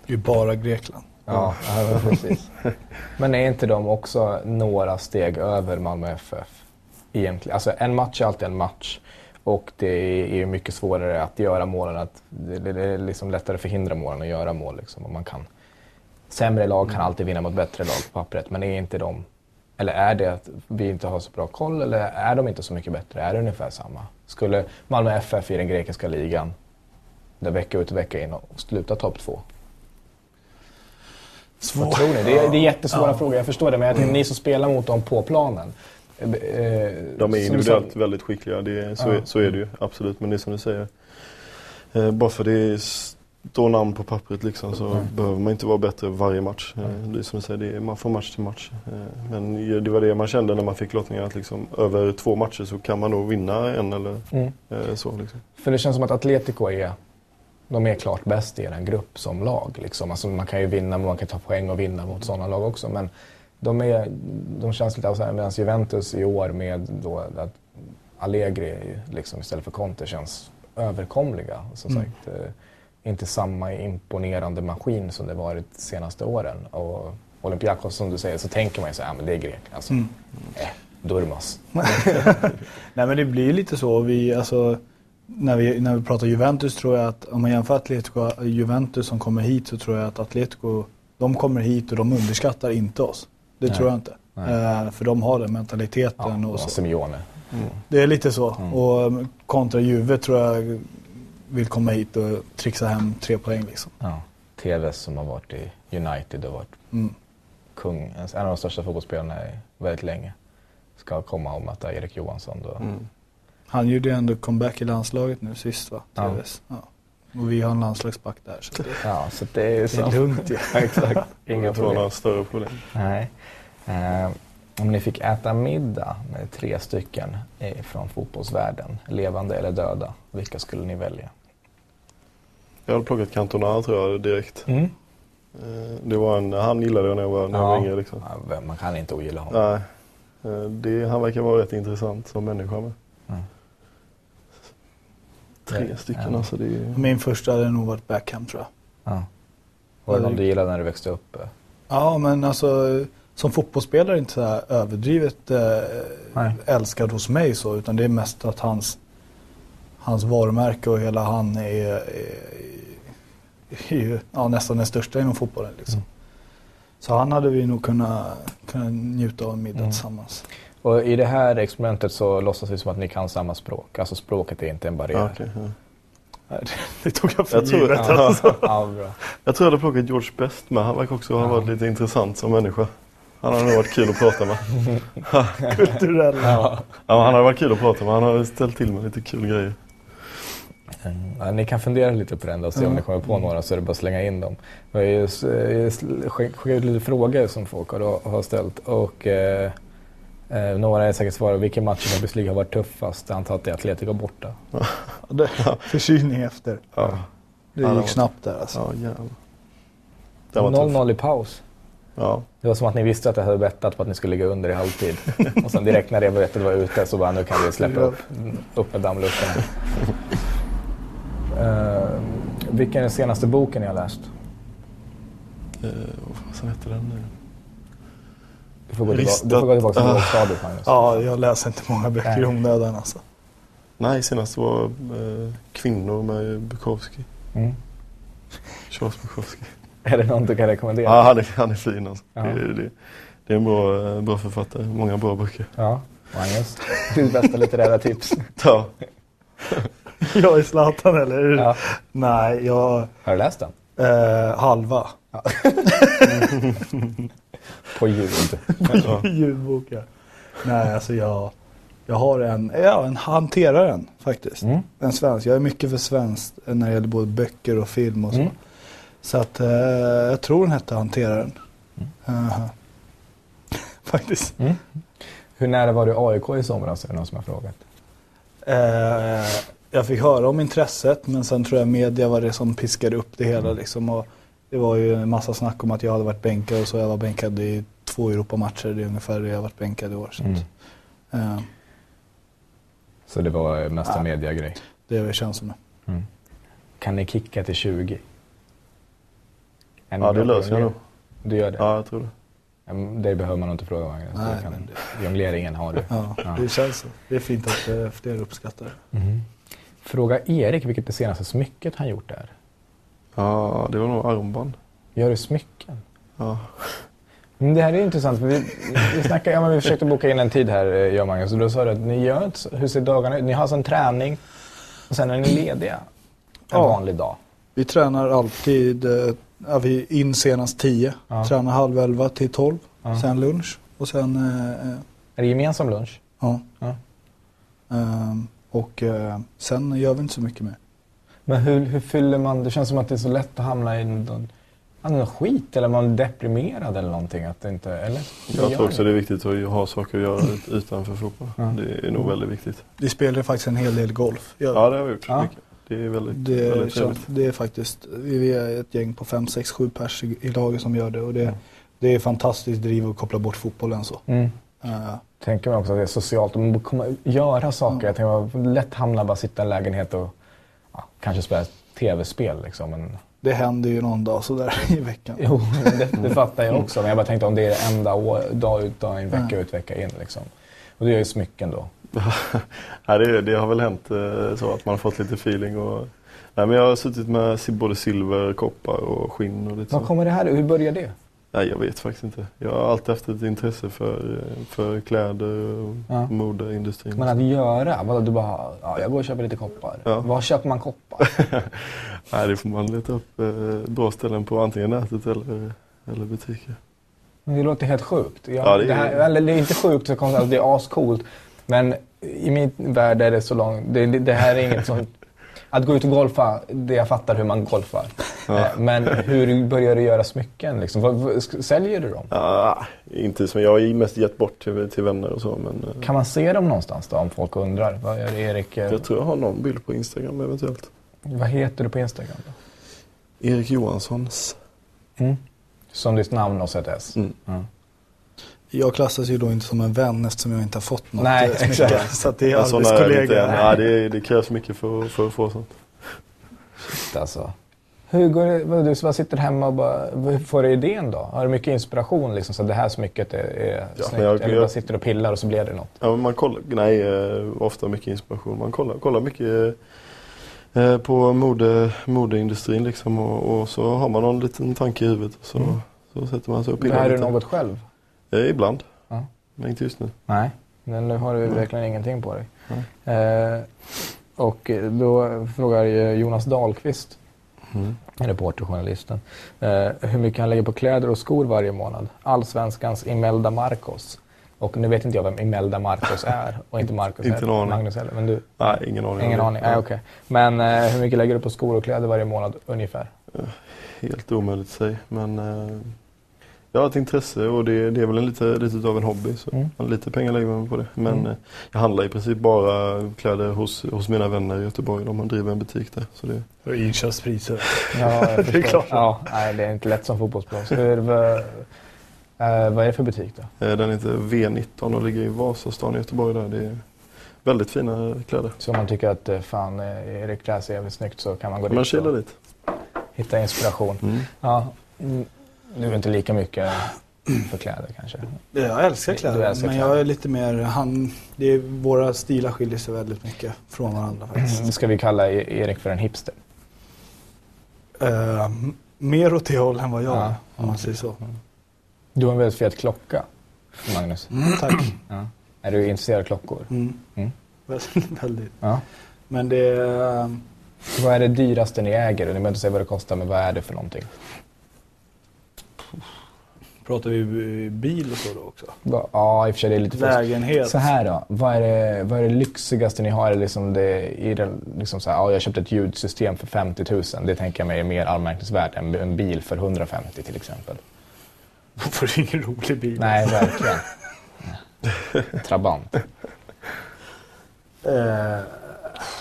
Det är ju bara Grekland. Ja, ja precis. Men är inte de också några steg över Malmö FF? Egentligen. Alltså en match är alltid en match. Och det är mycket svårare att göra målen. Att det är liksom lättare att förhindra målen att göra mål. Liksom. Och man kan, sämre lag kan alltid vinna mot bättre lag på pappret. Men är inte de... Eller är det att vi inte har så bra koll eller är de inte så mycket bättre? Är det ungefär samma? Skulle Malmö FF i den grekiska ligan, där vecka ut och vecka in, och sluta topp två? Vad tror ni? Det är, det är jättesvåra Ja. frågor, jag förstår det. Men jag tänker ni som spelar mot dem på planen. eh, de är som du individuellt sa- väldigt skickliga. Det är, så, Ja. är, så är det ju, absolut. Men det är som du säger. Eh, bara för det står namn på pappret liksom, så Mm. behöver man inte vara bättre varje match. Eh, Mm. det är som du säger, det är, man får match till match. Eh, men det var det man kände när man fick lottningen. Att liksom, över två matcher så kan man nog vinna en eller Mm. eh, så. Liksom. För det känns som att Atletico är, de är klart bäst i en grupp som lag. Liksom. Alltså man kan ju vinna, man kan ta poäng och vinna mot sådana lag också. Men de, är, de känns lite outsider. Medan Juventus i år med då att Allegri liksom, istället för Conte känns överkomliga. Som Mm. sagt, eh, inte samma imponerande maskin som det varit de senaste åren. Och Olympiakos som du säger så tänker man ju så här, ja men det är grek. Alltså, Mm. eh, Durmas. Nej men det blir ju lite så. Vi, alltså, när, vi, när vi pratar Juventus tror jag att om man jämför Atletico och Juventus som kommer hit så tror jag att Atletico, de kommer hit och de underskattar inte oss. Det Nej. tror jag inte. Eh, för de har den mentaliteten Ja, och och så. Simeone. Det är lite så. Mm. Och um, kontra Juve tror jag vill komma hit och trixa hem tre poäng liksom. Ja. TVS som har varit i United och varit Mm. kung, en av de största fotbollsspelarna i väldigt länge, ska komma och möta Erik Johansson. Då. Mm. Han gjorde ju ändå comeback i landslaget nu sist va? Ja. Ja. Och vi har en landslagsback där. Så det, Ja, så det är, det så. är lugnt ju. Exakt, Inga problem. några större problem. Nej. Eh, om ni fick äta middag med tre stycken från fotbollsvärlden, levande eller döda, vilka skulle ni välja? Jag hade plockat Cantona tror jag direkt. Mm. Eh, Det var en, han gillade jag när jag var, när jag var yngre. Liksom. Ja, man kan inte ogilla honom. Nej. Eh, Det, han verkar vara rätt intressant som människa med. Tre Ja. stycken Ja. alltså. Det är, Min första hade nog varit Beckham tror jag. Ja. Var det någon du gillade när du växte upp? Ja men alltså som fotbollsspelare inte så här överdrivet eh, älskad hos mig så utan det är mest att hans, hans varumärke och hela han är, är, är ju ja, nästan den största inom fotbollen. Liksom. Mm. Så han hade vi nog kunnat, kunnat njuta av en middag Mm. tillsammans. Och i det här experimentet så låtsas vi som att ni kan samma språk. Alltså språket är inte en barriär. okej, ja. Det, det tog jag för Jag tror- givet. Ja. Alltså. Ja, bra. Jag tror jag hade plockat George Best med. Han verkar också ha varit lite intressant som människa. Han hade nog varit kul att prata med. Kulturell. Ja. Ja, han hade varit kul att prata med. Han hade ställt till med lite kul grejer. Ja, ni kan fundera lite på den då och se om Mm. ni kommer på några så är det bara att slänga in dem. Vi har ju s- eh, sl- skick- skickat ut lite frågor som folk har, har ställt och eh, eh, några är säkert svarat vilken match i Champions League har varit tuffast? Jag antar att det är Atletico borta. Det, förkylning efter. Ja, Det gick snabbt där alltså. ja jävlar. Det var tufft. 0-0 i paus. Ja. Det var som att ni visste att jag hade bettat på att ni skulle ligga under i halvtid. och sen direkt när det bettet var ute så bara nu kan vi släppa upp, upp med dammluckorna. Uh, vilken är den senaste boken ni har läst? Eh, vad fasen hette den nu? Får gå tillbaka, du får gå tillbaka till Ah. lågstadiet Magnus. Ja, jag läser inte många böcker Nej. i onödan alltså. Nej, senast var eh, Kvinnor med Bukowski. Mm. Charles Bukowski. Är det någon du kan rekommendera? Ja, han är, han är fin alltså. Ja. Det, är- det, det är en bra, eh, bra författare. Många bra böcker. Ja, Magnus. Ditt bästa litterära tips. Ja. Jag är Zlatan eller? Ja. Nej, jag... Har du läst den? Eh, halva. På ljud. Ljudbok ja. Nej, alltså jag, jag har en, ja, en hanteraren faktiskt. Mm. En svensk. Jag är mycket för svenskt när det gäller både böcker och film och så. Mm. Så att eh, jag tror den hette Hanteraren. Eh, faktiskt. Mm. Hur nära var du AIK i somras? Är det någon som har frågat. Eh, jag fick höra om intresset men sen tror jag media var det som piskade upp det hela. Liksom, och det var ju en massa snack om att jag hade varit bänkad och så. Jag var bänkad i två Europamatcher. Det är ungefär det jag har varit bänkad i år. Så att, Mm. eh, Så det var mesta Ja. mediagrej. det är väl känns som det. Mm. Kan ni kicka till 20? En Ja, det löser jag nog. Du gör det? Ja, jag tror det. Det behöver man nog inte fråga Magnus. Nej, Det kan, men Jongleringen har du. Ja, Ja. det känns så. Det är fint att eh, fler uppskattar det. Mhm. Fråga Erik vilket det senaste smycket han gjort är. Ja, det var nog armband. Gör du smycken? Ja. Men det här är intressant. För vi, vi, snackade, ja, men vi försökte boka in en tid här, eh, jag och Magnus. Och då sa du att ni gör inte, så- hur ser dagarna ut? Ni har alltså en träning och sen är ni lediga en Ja. vanlig dag. Vi tränar alltid eh, ja, vi in senast 10. Ja. Tränar halv 11 till 12. Ja. Sen lunch. Och sen eh, eh, Är det gemensam lunch? ja. Ja. Ehm, och eh, sen gör vi inte så mycket mer. Men hur, hur fyller man, det känns som att det är så lätt att hamna i någon, någon skit eller man är deprimerad eller någonting. Att det inte, eller? Jag tror också det är viktigt att ha saker att göra ut- utanför fotboll. Ja. Det är nog väldigt viktigt. Vi spelar faktiskt en hel del golf. Jag, Ja, det har vi gjort. Ja. Mycket. Det är väldigt, det, väldigt känns, trevligt. det är faktiskt, vi är ett gäng på 5, 6, 7 pers i, i laget som gör det. Och det, Ja. det är fantastiskt driv att koppla bort fotbollen så. Mm. Eh, Tänker man också att det är socialt. Man komma, göra saker. Ja. Jag tänker man lätt hamna bara sitta i en lägenhet och ja, kanske spela ett tv-spel. Liksom. Men, det händer ju någon dag sådär i veckan. jo, det, det fattar jag också. Men jag bara tänkte om det är det enda år, dag ut, dag in, vecka Ja. ut, vecka in. Liksom. Och det är ju smycken då. Nej, det, det har väl hänt eh, så att man har fått lite feeling. Och, nej, men jag har suttit med både silver, koppar och skinn och lite Var kommer det här Hur börjar det? Nej, jag vet faktiskt inte. Jag har alltid haft ett intresse för, eh, för kläder och Ja. modeindustrin. Men att göra? Vadå, du bara, ja, jag går och köper lite koppar. Ja. Var köper man koppar? Nej, det får man leta upp eh, bra ställen på antingen nätet eller, eller butiker. Men Det låter helt sjukt. Jag, Ja, det är- det, här, eller, det är inte sjukt, så konstigt, alltså, det är ascoolt. Men i min värld är det så långt. Det, det, det här är inget sånt... Att gå ut och golfa, det jag fattar hur man golfar. Ja. Eh, Men hur börjar du göra smycken? Liksom? Säljer du dem? Ah, inte som jag har mest gett bort till, till vänner och så. Men eh, Kan man se dem någonstans då om folk undrar? Vad gör Erik? eh, jag tror jag har någon bild på Instagram eventuellt. Vad heter du på Instagram? Då? Erik Johanssons. Mm. Som ditt namn och ett S? Mm. Ja. Jag klassas ju då inte som en vän eftersom jag inte har fått något Nej, eh, exakt. Så att det är Ja, sådana är det. Ja, det, det krävs mycket för, för att få sånt. Alltså. Hur går det? vad, Du bara sitter hemma och bara, hur får du idén då? Har du mycket inspiration liksom, så att det här smycket är, är Ja, snyggt? jag- Eller jag- bara sitter och pillar och så blir det något? Ja, man kollar, nej, eh, ofta mycket inspiration. Man kollar, kollar mycket eh, på mode, modeindustrin liksom och, och så har man någon liten tanke i huvudet och så, Mm. så sätter man sig och Lär pillar du lite. något själv? Eh, ibland, Ja. men inte just nu. Nej, men nu har du Nej. verkligen ingenting på dig. Eh, och då frågar Jonas Dahlqvist, Mm. reporterjournalisten, eh, hur mycket han lägger på kläder och skor varje månad. Allsvenskans Imelda Marcos. Och nu vet inte jag vem Imelda Marcos är och inte Marcos Inte aning. Magnus heller. Men du, Nej, ingen aning. ingen aning? Nej, okej. Men eh, hur mycket lägger du på skor och kläder varje månad ungefär? Helt omöjligt att säga. Men eh, jag har ett intresse och det, det är väl en lite, lite av en hobby. Så Mm. Lite pengar lägger man på det. Men Mm. eh, jag handlar i princip bara kläder hos, hos mina vänner i Göteborg. De driver en butik där. Så det, Och inköpspriser. Ja, Det är klart. Ja, nej, det är inte lätt som fotbollsproffs. Eh, vad är det för butik då? eh, den heter V19 och ligger i Vasastan i Göteborg. Där. Det är väldigt fina kläder. Så om man tycker att fan, Erik klär sig jävligt snyggt så kan man gå Man dit kilar och dit. hitta inspiration. Mm. Ja, du är inte lika mycket för kläder kanske? Jag älskar kläder, älskar men kläder. jag är lite mer, han, det är, våra stilar skiljer sig väldigt mycket från varandra faktiskt. Mm, Ska vi kalla E- Erik för en hipster? Eh, m- mer åt det hållet än vad jag Ja, är, om man okej. säger så. Du har en väldigt fet klocka, Magnus. Mm, tack. Ja. Är du intresserad av klockor? Mm. Mm. Väldigt. Ja. Men det är, Vad är det dyraste ni äger? Ni behöver inte säga vad det kostar, men vad är det för någonting? Pratar vi bil och så då också? Ja, i och för sig det är lite. Lägenhet? Så här då, vad är det, vad är det lyxigaste ni har? Är det liksom det, i den, liksom så här, ja, jag köpte ett ljudsystem för 50 000. Det tänker jag mig är mer anmärkningsvärt än en bil för 150 till exempel. Får du ingen rolig bil? Nej, verkligen. Trabant. Eh,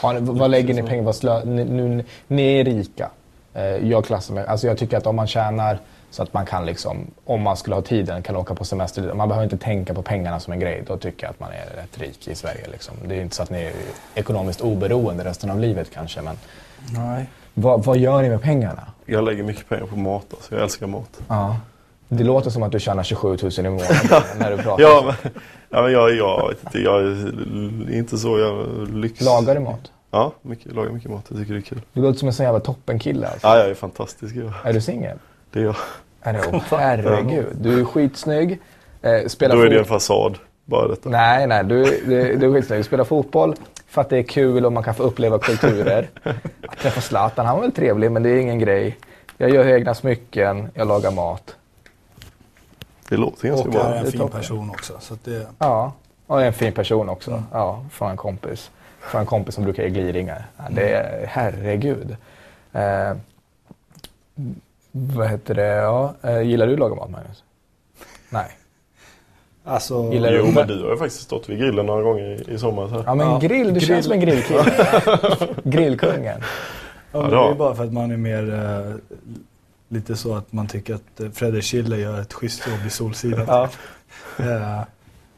Har ni, vad lägger ni pengar på? Ni, nu, ni är rika. Eh, jag klassar mig, alltså jag tycker att om man tjänar så att man kan liksom, om man skulle ha tiden, kan åka på semester. Man behöver inte tänka på pengarna som en grej. Då tycker jag att man är rätt rik i Sverige. Liksom. Det är inte så att ni är ekonomiskt oberoende resten av livet kanske. Men nej. vad, vad gör ni med pengarna? Jag lägger mycket pengar på mat. Alltså. Jag älskar mat. Ja. Det låter som att du tjänar 27 000 i månaden när du pratar. Ja, men, ja, men jag, jag vet inte. Jag är inte så jag lyx. Lagar du mat? Ja, mycket, lagar mycket mat. Jag tycker det är kul. Du låter som en sån jävla toppenkille alltså. Ja, jag är fantastisk. Jag. Är du singel? Det är jag. Är? Oh, herregud. Du är skitsnygg. Eh, spelar Då är det en fasad. Bara detta. Nej, nej. Du, du, du är skitsnygg. Spelar fotboll för att det är kul och man kan få uppleva kulturer. Att träffa Zlatan, han var väl trevlig men det är ingen grej. Jag gör egna smycken, jag lagar mat. Det låter ganska Och bra. är det en är fin person också. Så att det, Ja, och jag är en fin person också. Ja, från en kompis. Från en kompis som brukar ge gliringar. Ja, det är, herregud. Eh, vad heter det? Ja, eh, gillar du att laga mat, Magnus? Nej. alltså, Gillar Jo, du- men du har ju faktiskt stått vid grillen några gånger i, i sommar. Så. Ja, men Ja, grill, du grill. känns som en grillkille. Grillkungen. Ja, men det är bara för att man är mer eh, lite så att man tycker att eh, Fredrik Schiller gör ett schysst jobb i Solsidan. Ja.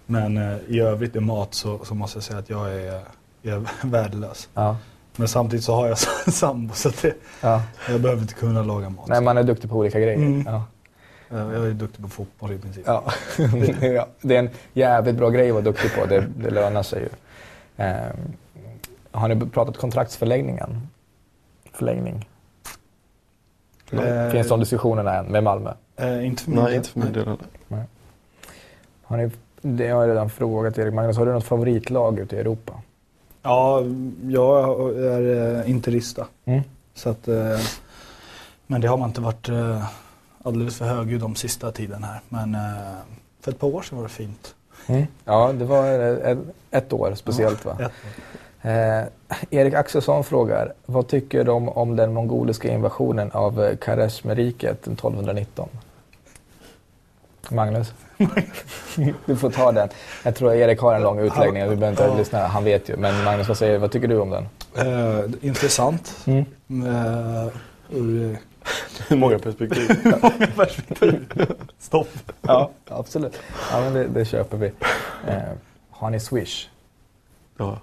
Men i övrigt i mat så, så måste jag säga att jag är, jag är värdelös. Ja. Men samtidigt så har jag sambo så att det, Ja. jag behöver inte kunna laga mat. Nej, man är duktig på olika grejer. Mm. Ja. Eh, Jag är duktig på fotboll i princip. Ja. ja. Det är en jävligt bra grej att vara duktig på. Det, det lönar sig ju. Ehm, har ni pratat kontraktsförlängningen? Förlängning? Eh, Finns de diskussionerna än med Malmö? Eh, inte för min Nej, inte för min del heller. Har ni, det har jag redan frågat Erik. Magnus, har du något favoritlag ute i Europa? Ja, jag är eh, interista. Mm. Så att, eh, men det har man inte varit eh, alldeles för högljudd om sista tiden här. Men för ett par år sedan var det fint. Ja, det var ett, år speciellt va? Ett, Eh, Erik Axelsson frågar, vad tycker de om den mongoliska invasionen av Kareshmeriket 1219? Magnus? Du får ta den. Jag tror Erik har en lång utläggning, vi behöver inte Ja. lyssna, han vet ju. Men Magnus, vad, säger, vad tycker du om den? eh, intressant. Mm. Eh, ur Hur många perspektiv. många perspektiv. Stopp. Ja, absolut. Ja, men det, det köper vi. Eh, har ni Swish? Ja.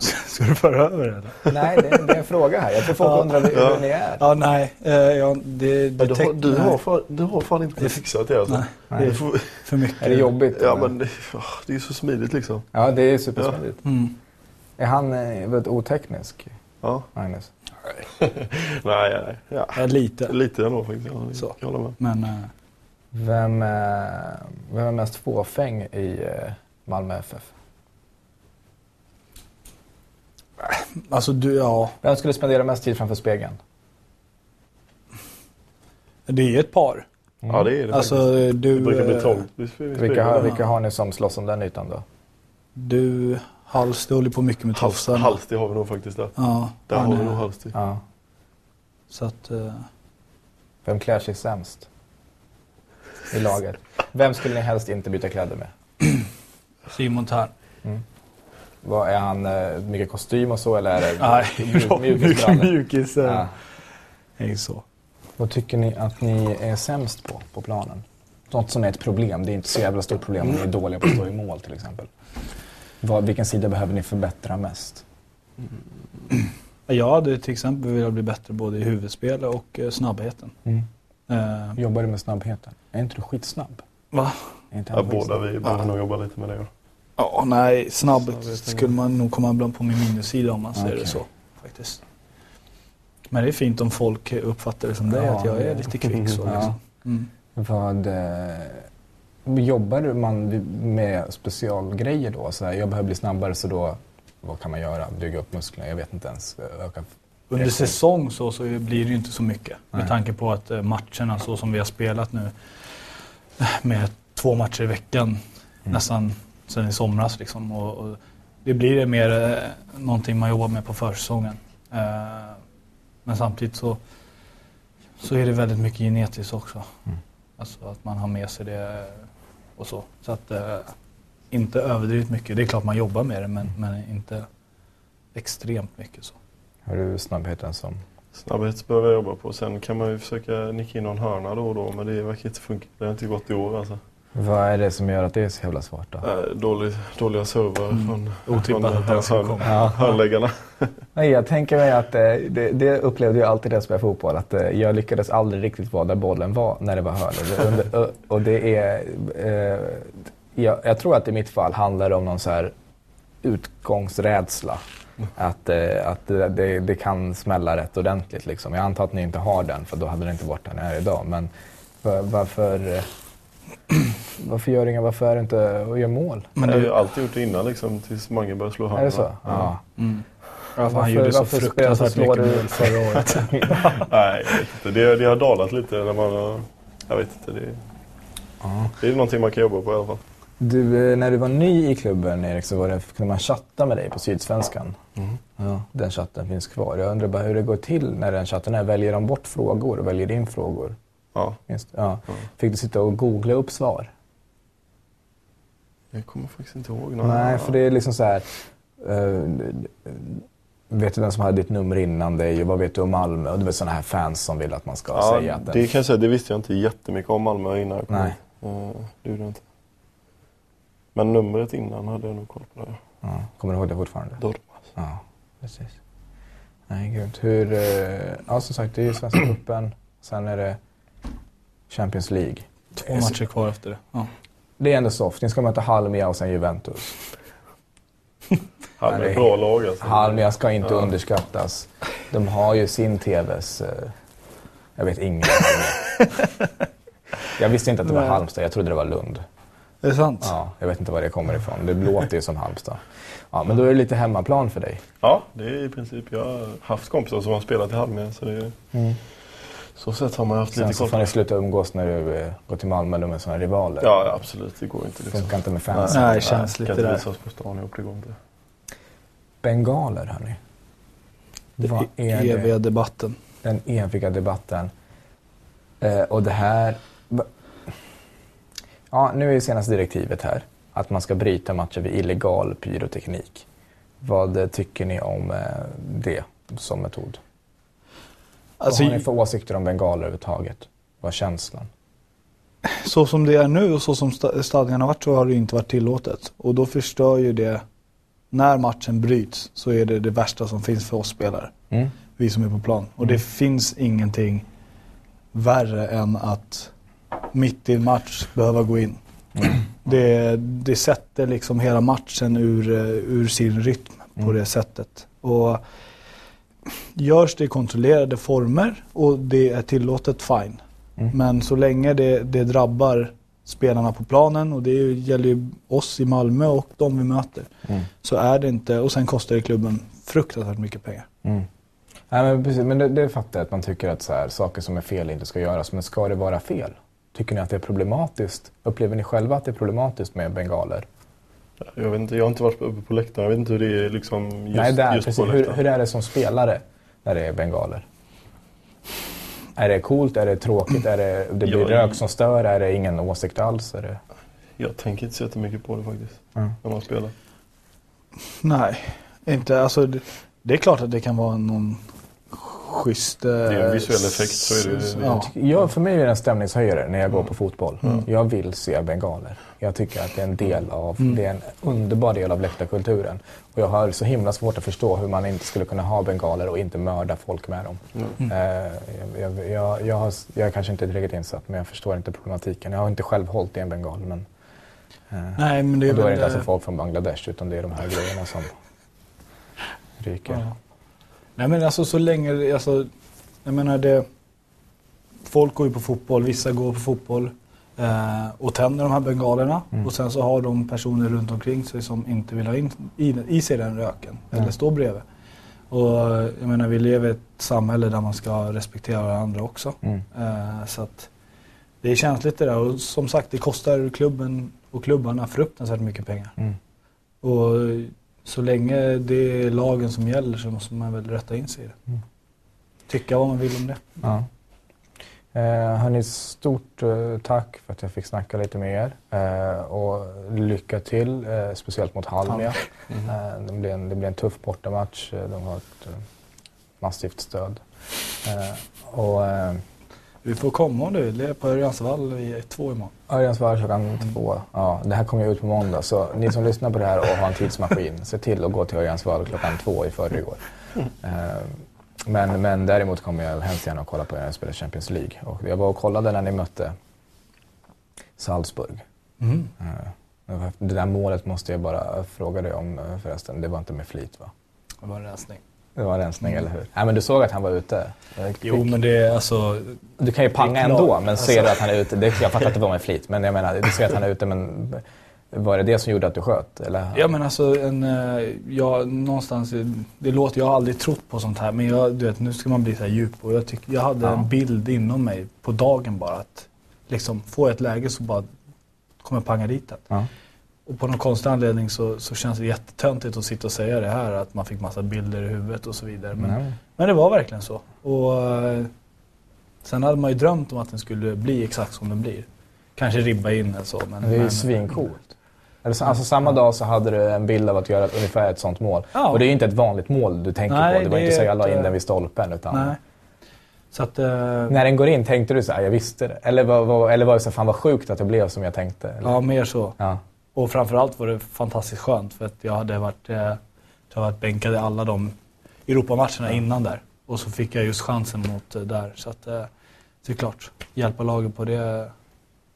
Ska du föra över det eller? Nej, det, det är en fråga här. Jag tror folk Ja. undrar hur Ja. ni är. Ja, nej. Eh, ja, det, det Du, har, du, nej. har fan, du har fan inte fixat det alltså. Nej, Nej. Du får, för mycket. Är det jobbigt? ja men det, det är så smidigt liksom. Ja, det är supersmidigt. Mm. Är han eh, väldigt oteknisk, Ja. Magnus? Nej, nej. Ja. Ja, lite. Lite ändå faktiskt. Ja, det Så. jag hålla med. Men eh, Vem, eh, vem är mest fåfäng i eh, Malmö FF? Alltså du, ja. Vem skulle spendera mest tid framför spegeln? Det är ett par. Ja det är det Alltså faktiskt. du... Det brukar bli eh, trångt. Vilka har, vilka har ni som slåss om den ytan då? Du, Hals, du håller på mycket med Hals, tofsarna. Halsti har vi nog faktiskt där. Ja, Där har vi är- nog Halsti. Ja. Så att... eh, Vem klär sig sämst i laget? Vem skulle ni helst inte byta kläder med? Simon Tern. Vad, är han eh, mycket kostym och så eller är det Nej, mjukis. eh, Ja. är ju så. Vad tycker ni att ni är sämst på, på planen? Något som är ett problem. Det är inte så jävla stort problem om ni är dåliga på att stå i mål till exempel. Vad, vilken sida behöver ni förbättra mest? Jag hade till exempel velat bli bättre både i huvudspel och eh, snabbheten. Eh, Jobbar du med snabbheten? Är inte du skitsnabb? va? Är inte Ja, båda vi behöver nog jobba lite med det. Ja. Nej, snabb skulle man nog komma ibland på min minussida om man säger Okej. det så. Faktiskt. Men det är fint om folk uppfattar det som det, Ja, att jag är lite kvick så. Liksom. Mm. Vad, eh, jobbar man med specialgrejer då? Så här, jag behöver bli snabbare så då vad kan man göra? Bygga upp musklerna? Jag vet inte ens. Öka Under säsong så, så blir det ju inte så mycket. Nej. Med tanke på att eh, matcherna så som vi har spelat nu eh, med två matcher i veckan Mm. nästan sen i somras. Liksom. Och, och det blir mer eh, någonting man jobbar med på försäsongen. Eh, men samtidigt så, så är det väldigt mycket genetiskt också. Mm. Alltså att man har med sig det och så. Så att eh, inte överdrivet mycket. Det är klart man jobbar med det men, men inte extremt mycket så. Har du snabbheten som... Snabbhet behöver jag jobba på. Sen kan man ju försöka nicka in någon hörna då och då men det verkar inte funka. Det har inte gått i år alltså. Vad är det som gör att det är så jävla svårt då? Äh, dålig, dåliga servar Mm. från, Otippat från att den komma. Ja. hörnläggarna. Nej, jag tänker mig att eh, det, det upplevde jag alltid när jag spelade fotboll. Att eh, jag lyckades aldrig riktigt vara där bollen var när det var hörn. Och det är... Eh, jag, jag tror att i mitt fall handlar det om någon så här utgångsrädsla. Att, eh, att det, det, det kan smälla rätt ordentligt. Liksom. Jag antar att ni inte har den för då hade det inte varit där ni är idag. Men var, varför, eh, varför gör inga, varför är det inte och gör mål? Men jag har ju alltid gjort det innan liksom tills Mange började slå hörnorna. Är det så? Ja. mm. Varför- han gjorde så fruktansvärt mycket du- mål förra året. Nej, jag vet inte. Det, det har dalat lite när man har... Jag vet inte. Det, Ja. det är någonting man kan jobba på i alla fall. Du, eh, när du var ny i klubben Erik så var det, kunde man chatta med dig på Sydsvenskan. Ja, den chatten finns kvar. Jag undrar bara hur det går till när den chatten är. Väljer de bort frågor och väljer in frågor? Ja. Det? Ja. Ja. Fick du sitta och googla upp svar? Jag kommer faktiskt inte ihåg. några- Nej, för det är liksom så här. eh, vet du vem som hade ditt nummer innan dig och vad vet du om Malmö? Och det är sådana här fans som vill att man ska Ja, säga att den... det kan jag säga. Det visste jag inte jättemycket om Malmö innan jag kom Nej. Eh, Det gjorde jag inte. Men numret innan hade jag nog koll på det. Ja, kommer du ihåg det fortfarande? Dortmund. Ja, precis. Nej, gud. Hur... eh, Ja, som sagt, det är ju Svenska cupen. Sen är det Champions League. Två matcher kvar efter det. Ja. Det är ändå soft. Ni ska möta Halmia och sen Juventus. Nej, ett bra lag alltså. Halmia ska inte Ja. underskattas. De har ju sin TVs... eh, Jag vet inget Halmia. Jag visste inte att det var Nej. Halmstad. Jag trodde det var Lund. Är det sant? Ja, jag vet inte var det kommer ifrån. Det låter ju som Halmstad. Ja, men då är det lite hemmaplan för dig. Ja, det är i princip. Jag har haft kompisar som har spelat i Halmia. Så det är, så sätt har man haft Sen lite så koll får på ni det. sluta umgås när du eh, går till Malmö. Är såna rivaler. Ja, absolut. Det går inte. Liksom. Funkar inte med fans. Nej, det känns kan lite inte där. visa oss på stan ihop. Det går inte. Bengaler, hörni. Vad Det är det? eviga debatten. Den eviga debatten. Eh, och det här... Ja, nu är ju senaste direktivet här att man ska bryta matcher vid illegal pyroteknik. Vad eh, tycker ni om eh, det som metod? Alltså, Vad har ni för åsikter om bengaler överhuvudtaget? Vad är känslan? så som det är nu och så som sta- stadgarna har varit så har det inte varit tillåtet. Och då förstör ju det, när matchen bryts så är det det värsta som finns för oss spelare. Mm? Vi som är på plan. Och det finns ingenting värre än att mitt i en match behöva gå in. Det, det sätter liksom hela matchen ur, eh, ur sin rytm på Mm. det sättet. Och görs det i kontrollerade former och det är tillåtet, fine. Mm. Men så länge det, det drabbar spelarna på planen och det gäller ju oss i Malmö och de vi möter. Mm. Så är det inte, och sen kostar det klubben fruktansvärt mycket pengar. Mm. Nej, men precis, men det, det fattar jag att man tycker att så här, saker som är fel inte ska göras. Men ska det vara fel? Tycker ni att det är problematiskt? Upplever ni själva att det är problematiskt med bengaler? Jag, vet inte, jag har inte varit uppe på läktaren. Jag vet inte hur det är liksom just, Nej, där, just precis. på Hur, läktaren. hur är det som spelare när det är bengaler? Är det coolt? Är det tråkigt? Är det, det blir Ja, rök som stör? Är det ingen åsikt alls? Är det... Jag tänker inte så jättemycket på det faktiskt. Mm. När man spelar. Nej, inte. Alltså, det, det är klart att det kan vara någon schysst... Det är en visuell effekt, så är det ju. Ja. Jag, för mig är det en stämningshöjare när jag går på fotboll. Mm. Jag vill se bengaler. Jag tycker att det är en del av, Mm. det är en underbar del av läktarkulturen. Och jag har så himla svårt att förstå hur man inte skulle kunna ha bengaler och inte mörda folk med dem. Mm. Eh, jag, jag, jag, har, jag är kanske inte tillräckligt insatt men jag förstår inte problematiken. Jag har inte själv hållit i en bengal men eh, Nej, men det är och då är det inte alltså folk från Bangladesh utan det är de här grejerna som ryker. Ja. Nej men alltså så länge, alltså, jag menar det, folk går ju på fotboll, vissa går på fotboll. Eh, och tänder de här bengalerna Mm. och sen så har de personer runt omkring sig som inte vill ha in i, i sig den röken Mm. eller stå bredvid. Och jag menar vi lever i ett samhälle där man ska respektera varandra också. Mm. Eh, så att det är känsligt det där och som sagt det kostar klubben och klubbarna fruktansvärt mycket pengar. Mm. Och så länge det är lagen som gäller så måste man väl rätta in sig i det. Mm. Tycka vad man vill om det. Ja. Eh, hörni, stort eh, tack för att jag fick snacka lite med er. Eh, och lycka till, eh, speciellt mot Halmia. Eh, det, blir en, det blir en tuff bortamatch. Eh, De har ett eh, massivt stöd. Och Vi får komma vill. Det är på Örjansvall vid två imorgon. Örjansvall klockan två. Ja, det här kommer ju ut på måndag. Så ni som lyssnar på det här och har en tidsmaskin, se till att gå till Örjansvall klockan två i förrgår. Eh, men, men däremot kommer jag hemskt gärna att kolla på er när spelar Champions League. Och jag var och kollade när ni mötte Salzburg. Mm. Eh, Det där målet måste jag bara fråga dig om eh, förresten. Det var inte med flit va? Det var en rensning. Det var rensning, eller hur? Nej, men du såg att han var ute? Jo men det är alltså... Du kan ju panga ändå, men ser Alltså- du att han är ute? Det, jag fattar att det var med flit, men jag menar, du ser att han är ute, men var det det som gjorde att du sköt? Eller? Ja men alltså en, eh, jag, någonstans, det låter, jag har aldrig trott på sånt här men jag, du vet, nu ska man bli så här djup och jag, tycker, jag hade Ja. en bild inom mig på dagen bara att liksom få ett läge så bara kommer jag panga dit den. Ja. Och på någon konstig anledning så, så känns det jättetöntigt att sitta och säga det här att man fick massa bilder i huvudet och så vidare. Men, Nej. men det var verkligen så. Och eh, sen hade man ju drömt om att den skulle bli exakt som den blir. Kanske ribba in eller så. Men, Det är ju men, svincoolt. Eller så- Alltså, samma dag så hade du en bild av att göra ungefär ett sånt mål. Ja. Och det är ju inte ett vanligt mål du tänker Nej, på. Det var det inte så är jag la in den vid stolpen. Utan Nej. Att, eh, När den går in, tänkte du så här, jag visste det? Eller var, var, eller var det så här, fan vad sjukt att det blev som jag tänkte? Eller? ja, mer så. Ja. Och framförallt var det fantastiskt skönt för att jag hade varit, eh, jag hade varit bänkad i alla de Europamatcherna innan där. Och så fick jag just chansen mot eh, där. Så att eh, det är klart, hjälpa laget på det,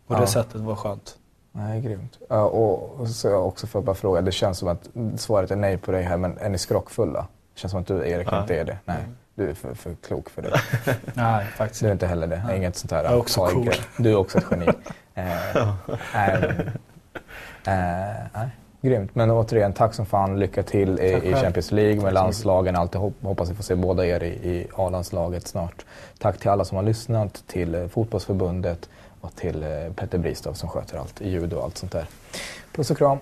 på Ja. det sättet var skönt. Nej, grymt. Ja, och, så jag också får bara fråga, det känns som att svaret är nej på dig här, men är ni skrockfulla? Det känns som att du, Erik, Nej. inte är det. Nej, du är för, för klok för det. Nej, faktiskt Du är inte heller det. Nej. Inget sånt här Jag är också cool. Du är också ett geni. eh, eh, eh. Grymt. Men återigen, tack som fan. Lycka till i, i. Champions League med landslagen. Alltid hop- hoppas vi får se båda er i, i A-landslaget snart. Tack till alla som har lyssnat, till eh, Fotbollsförbundet och till eh, Petter Bristav som sköter allt, ljud och allt sånt där. Puss och kram.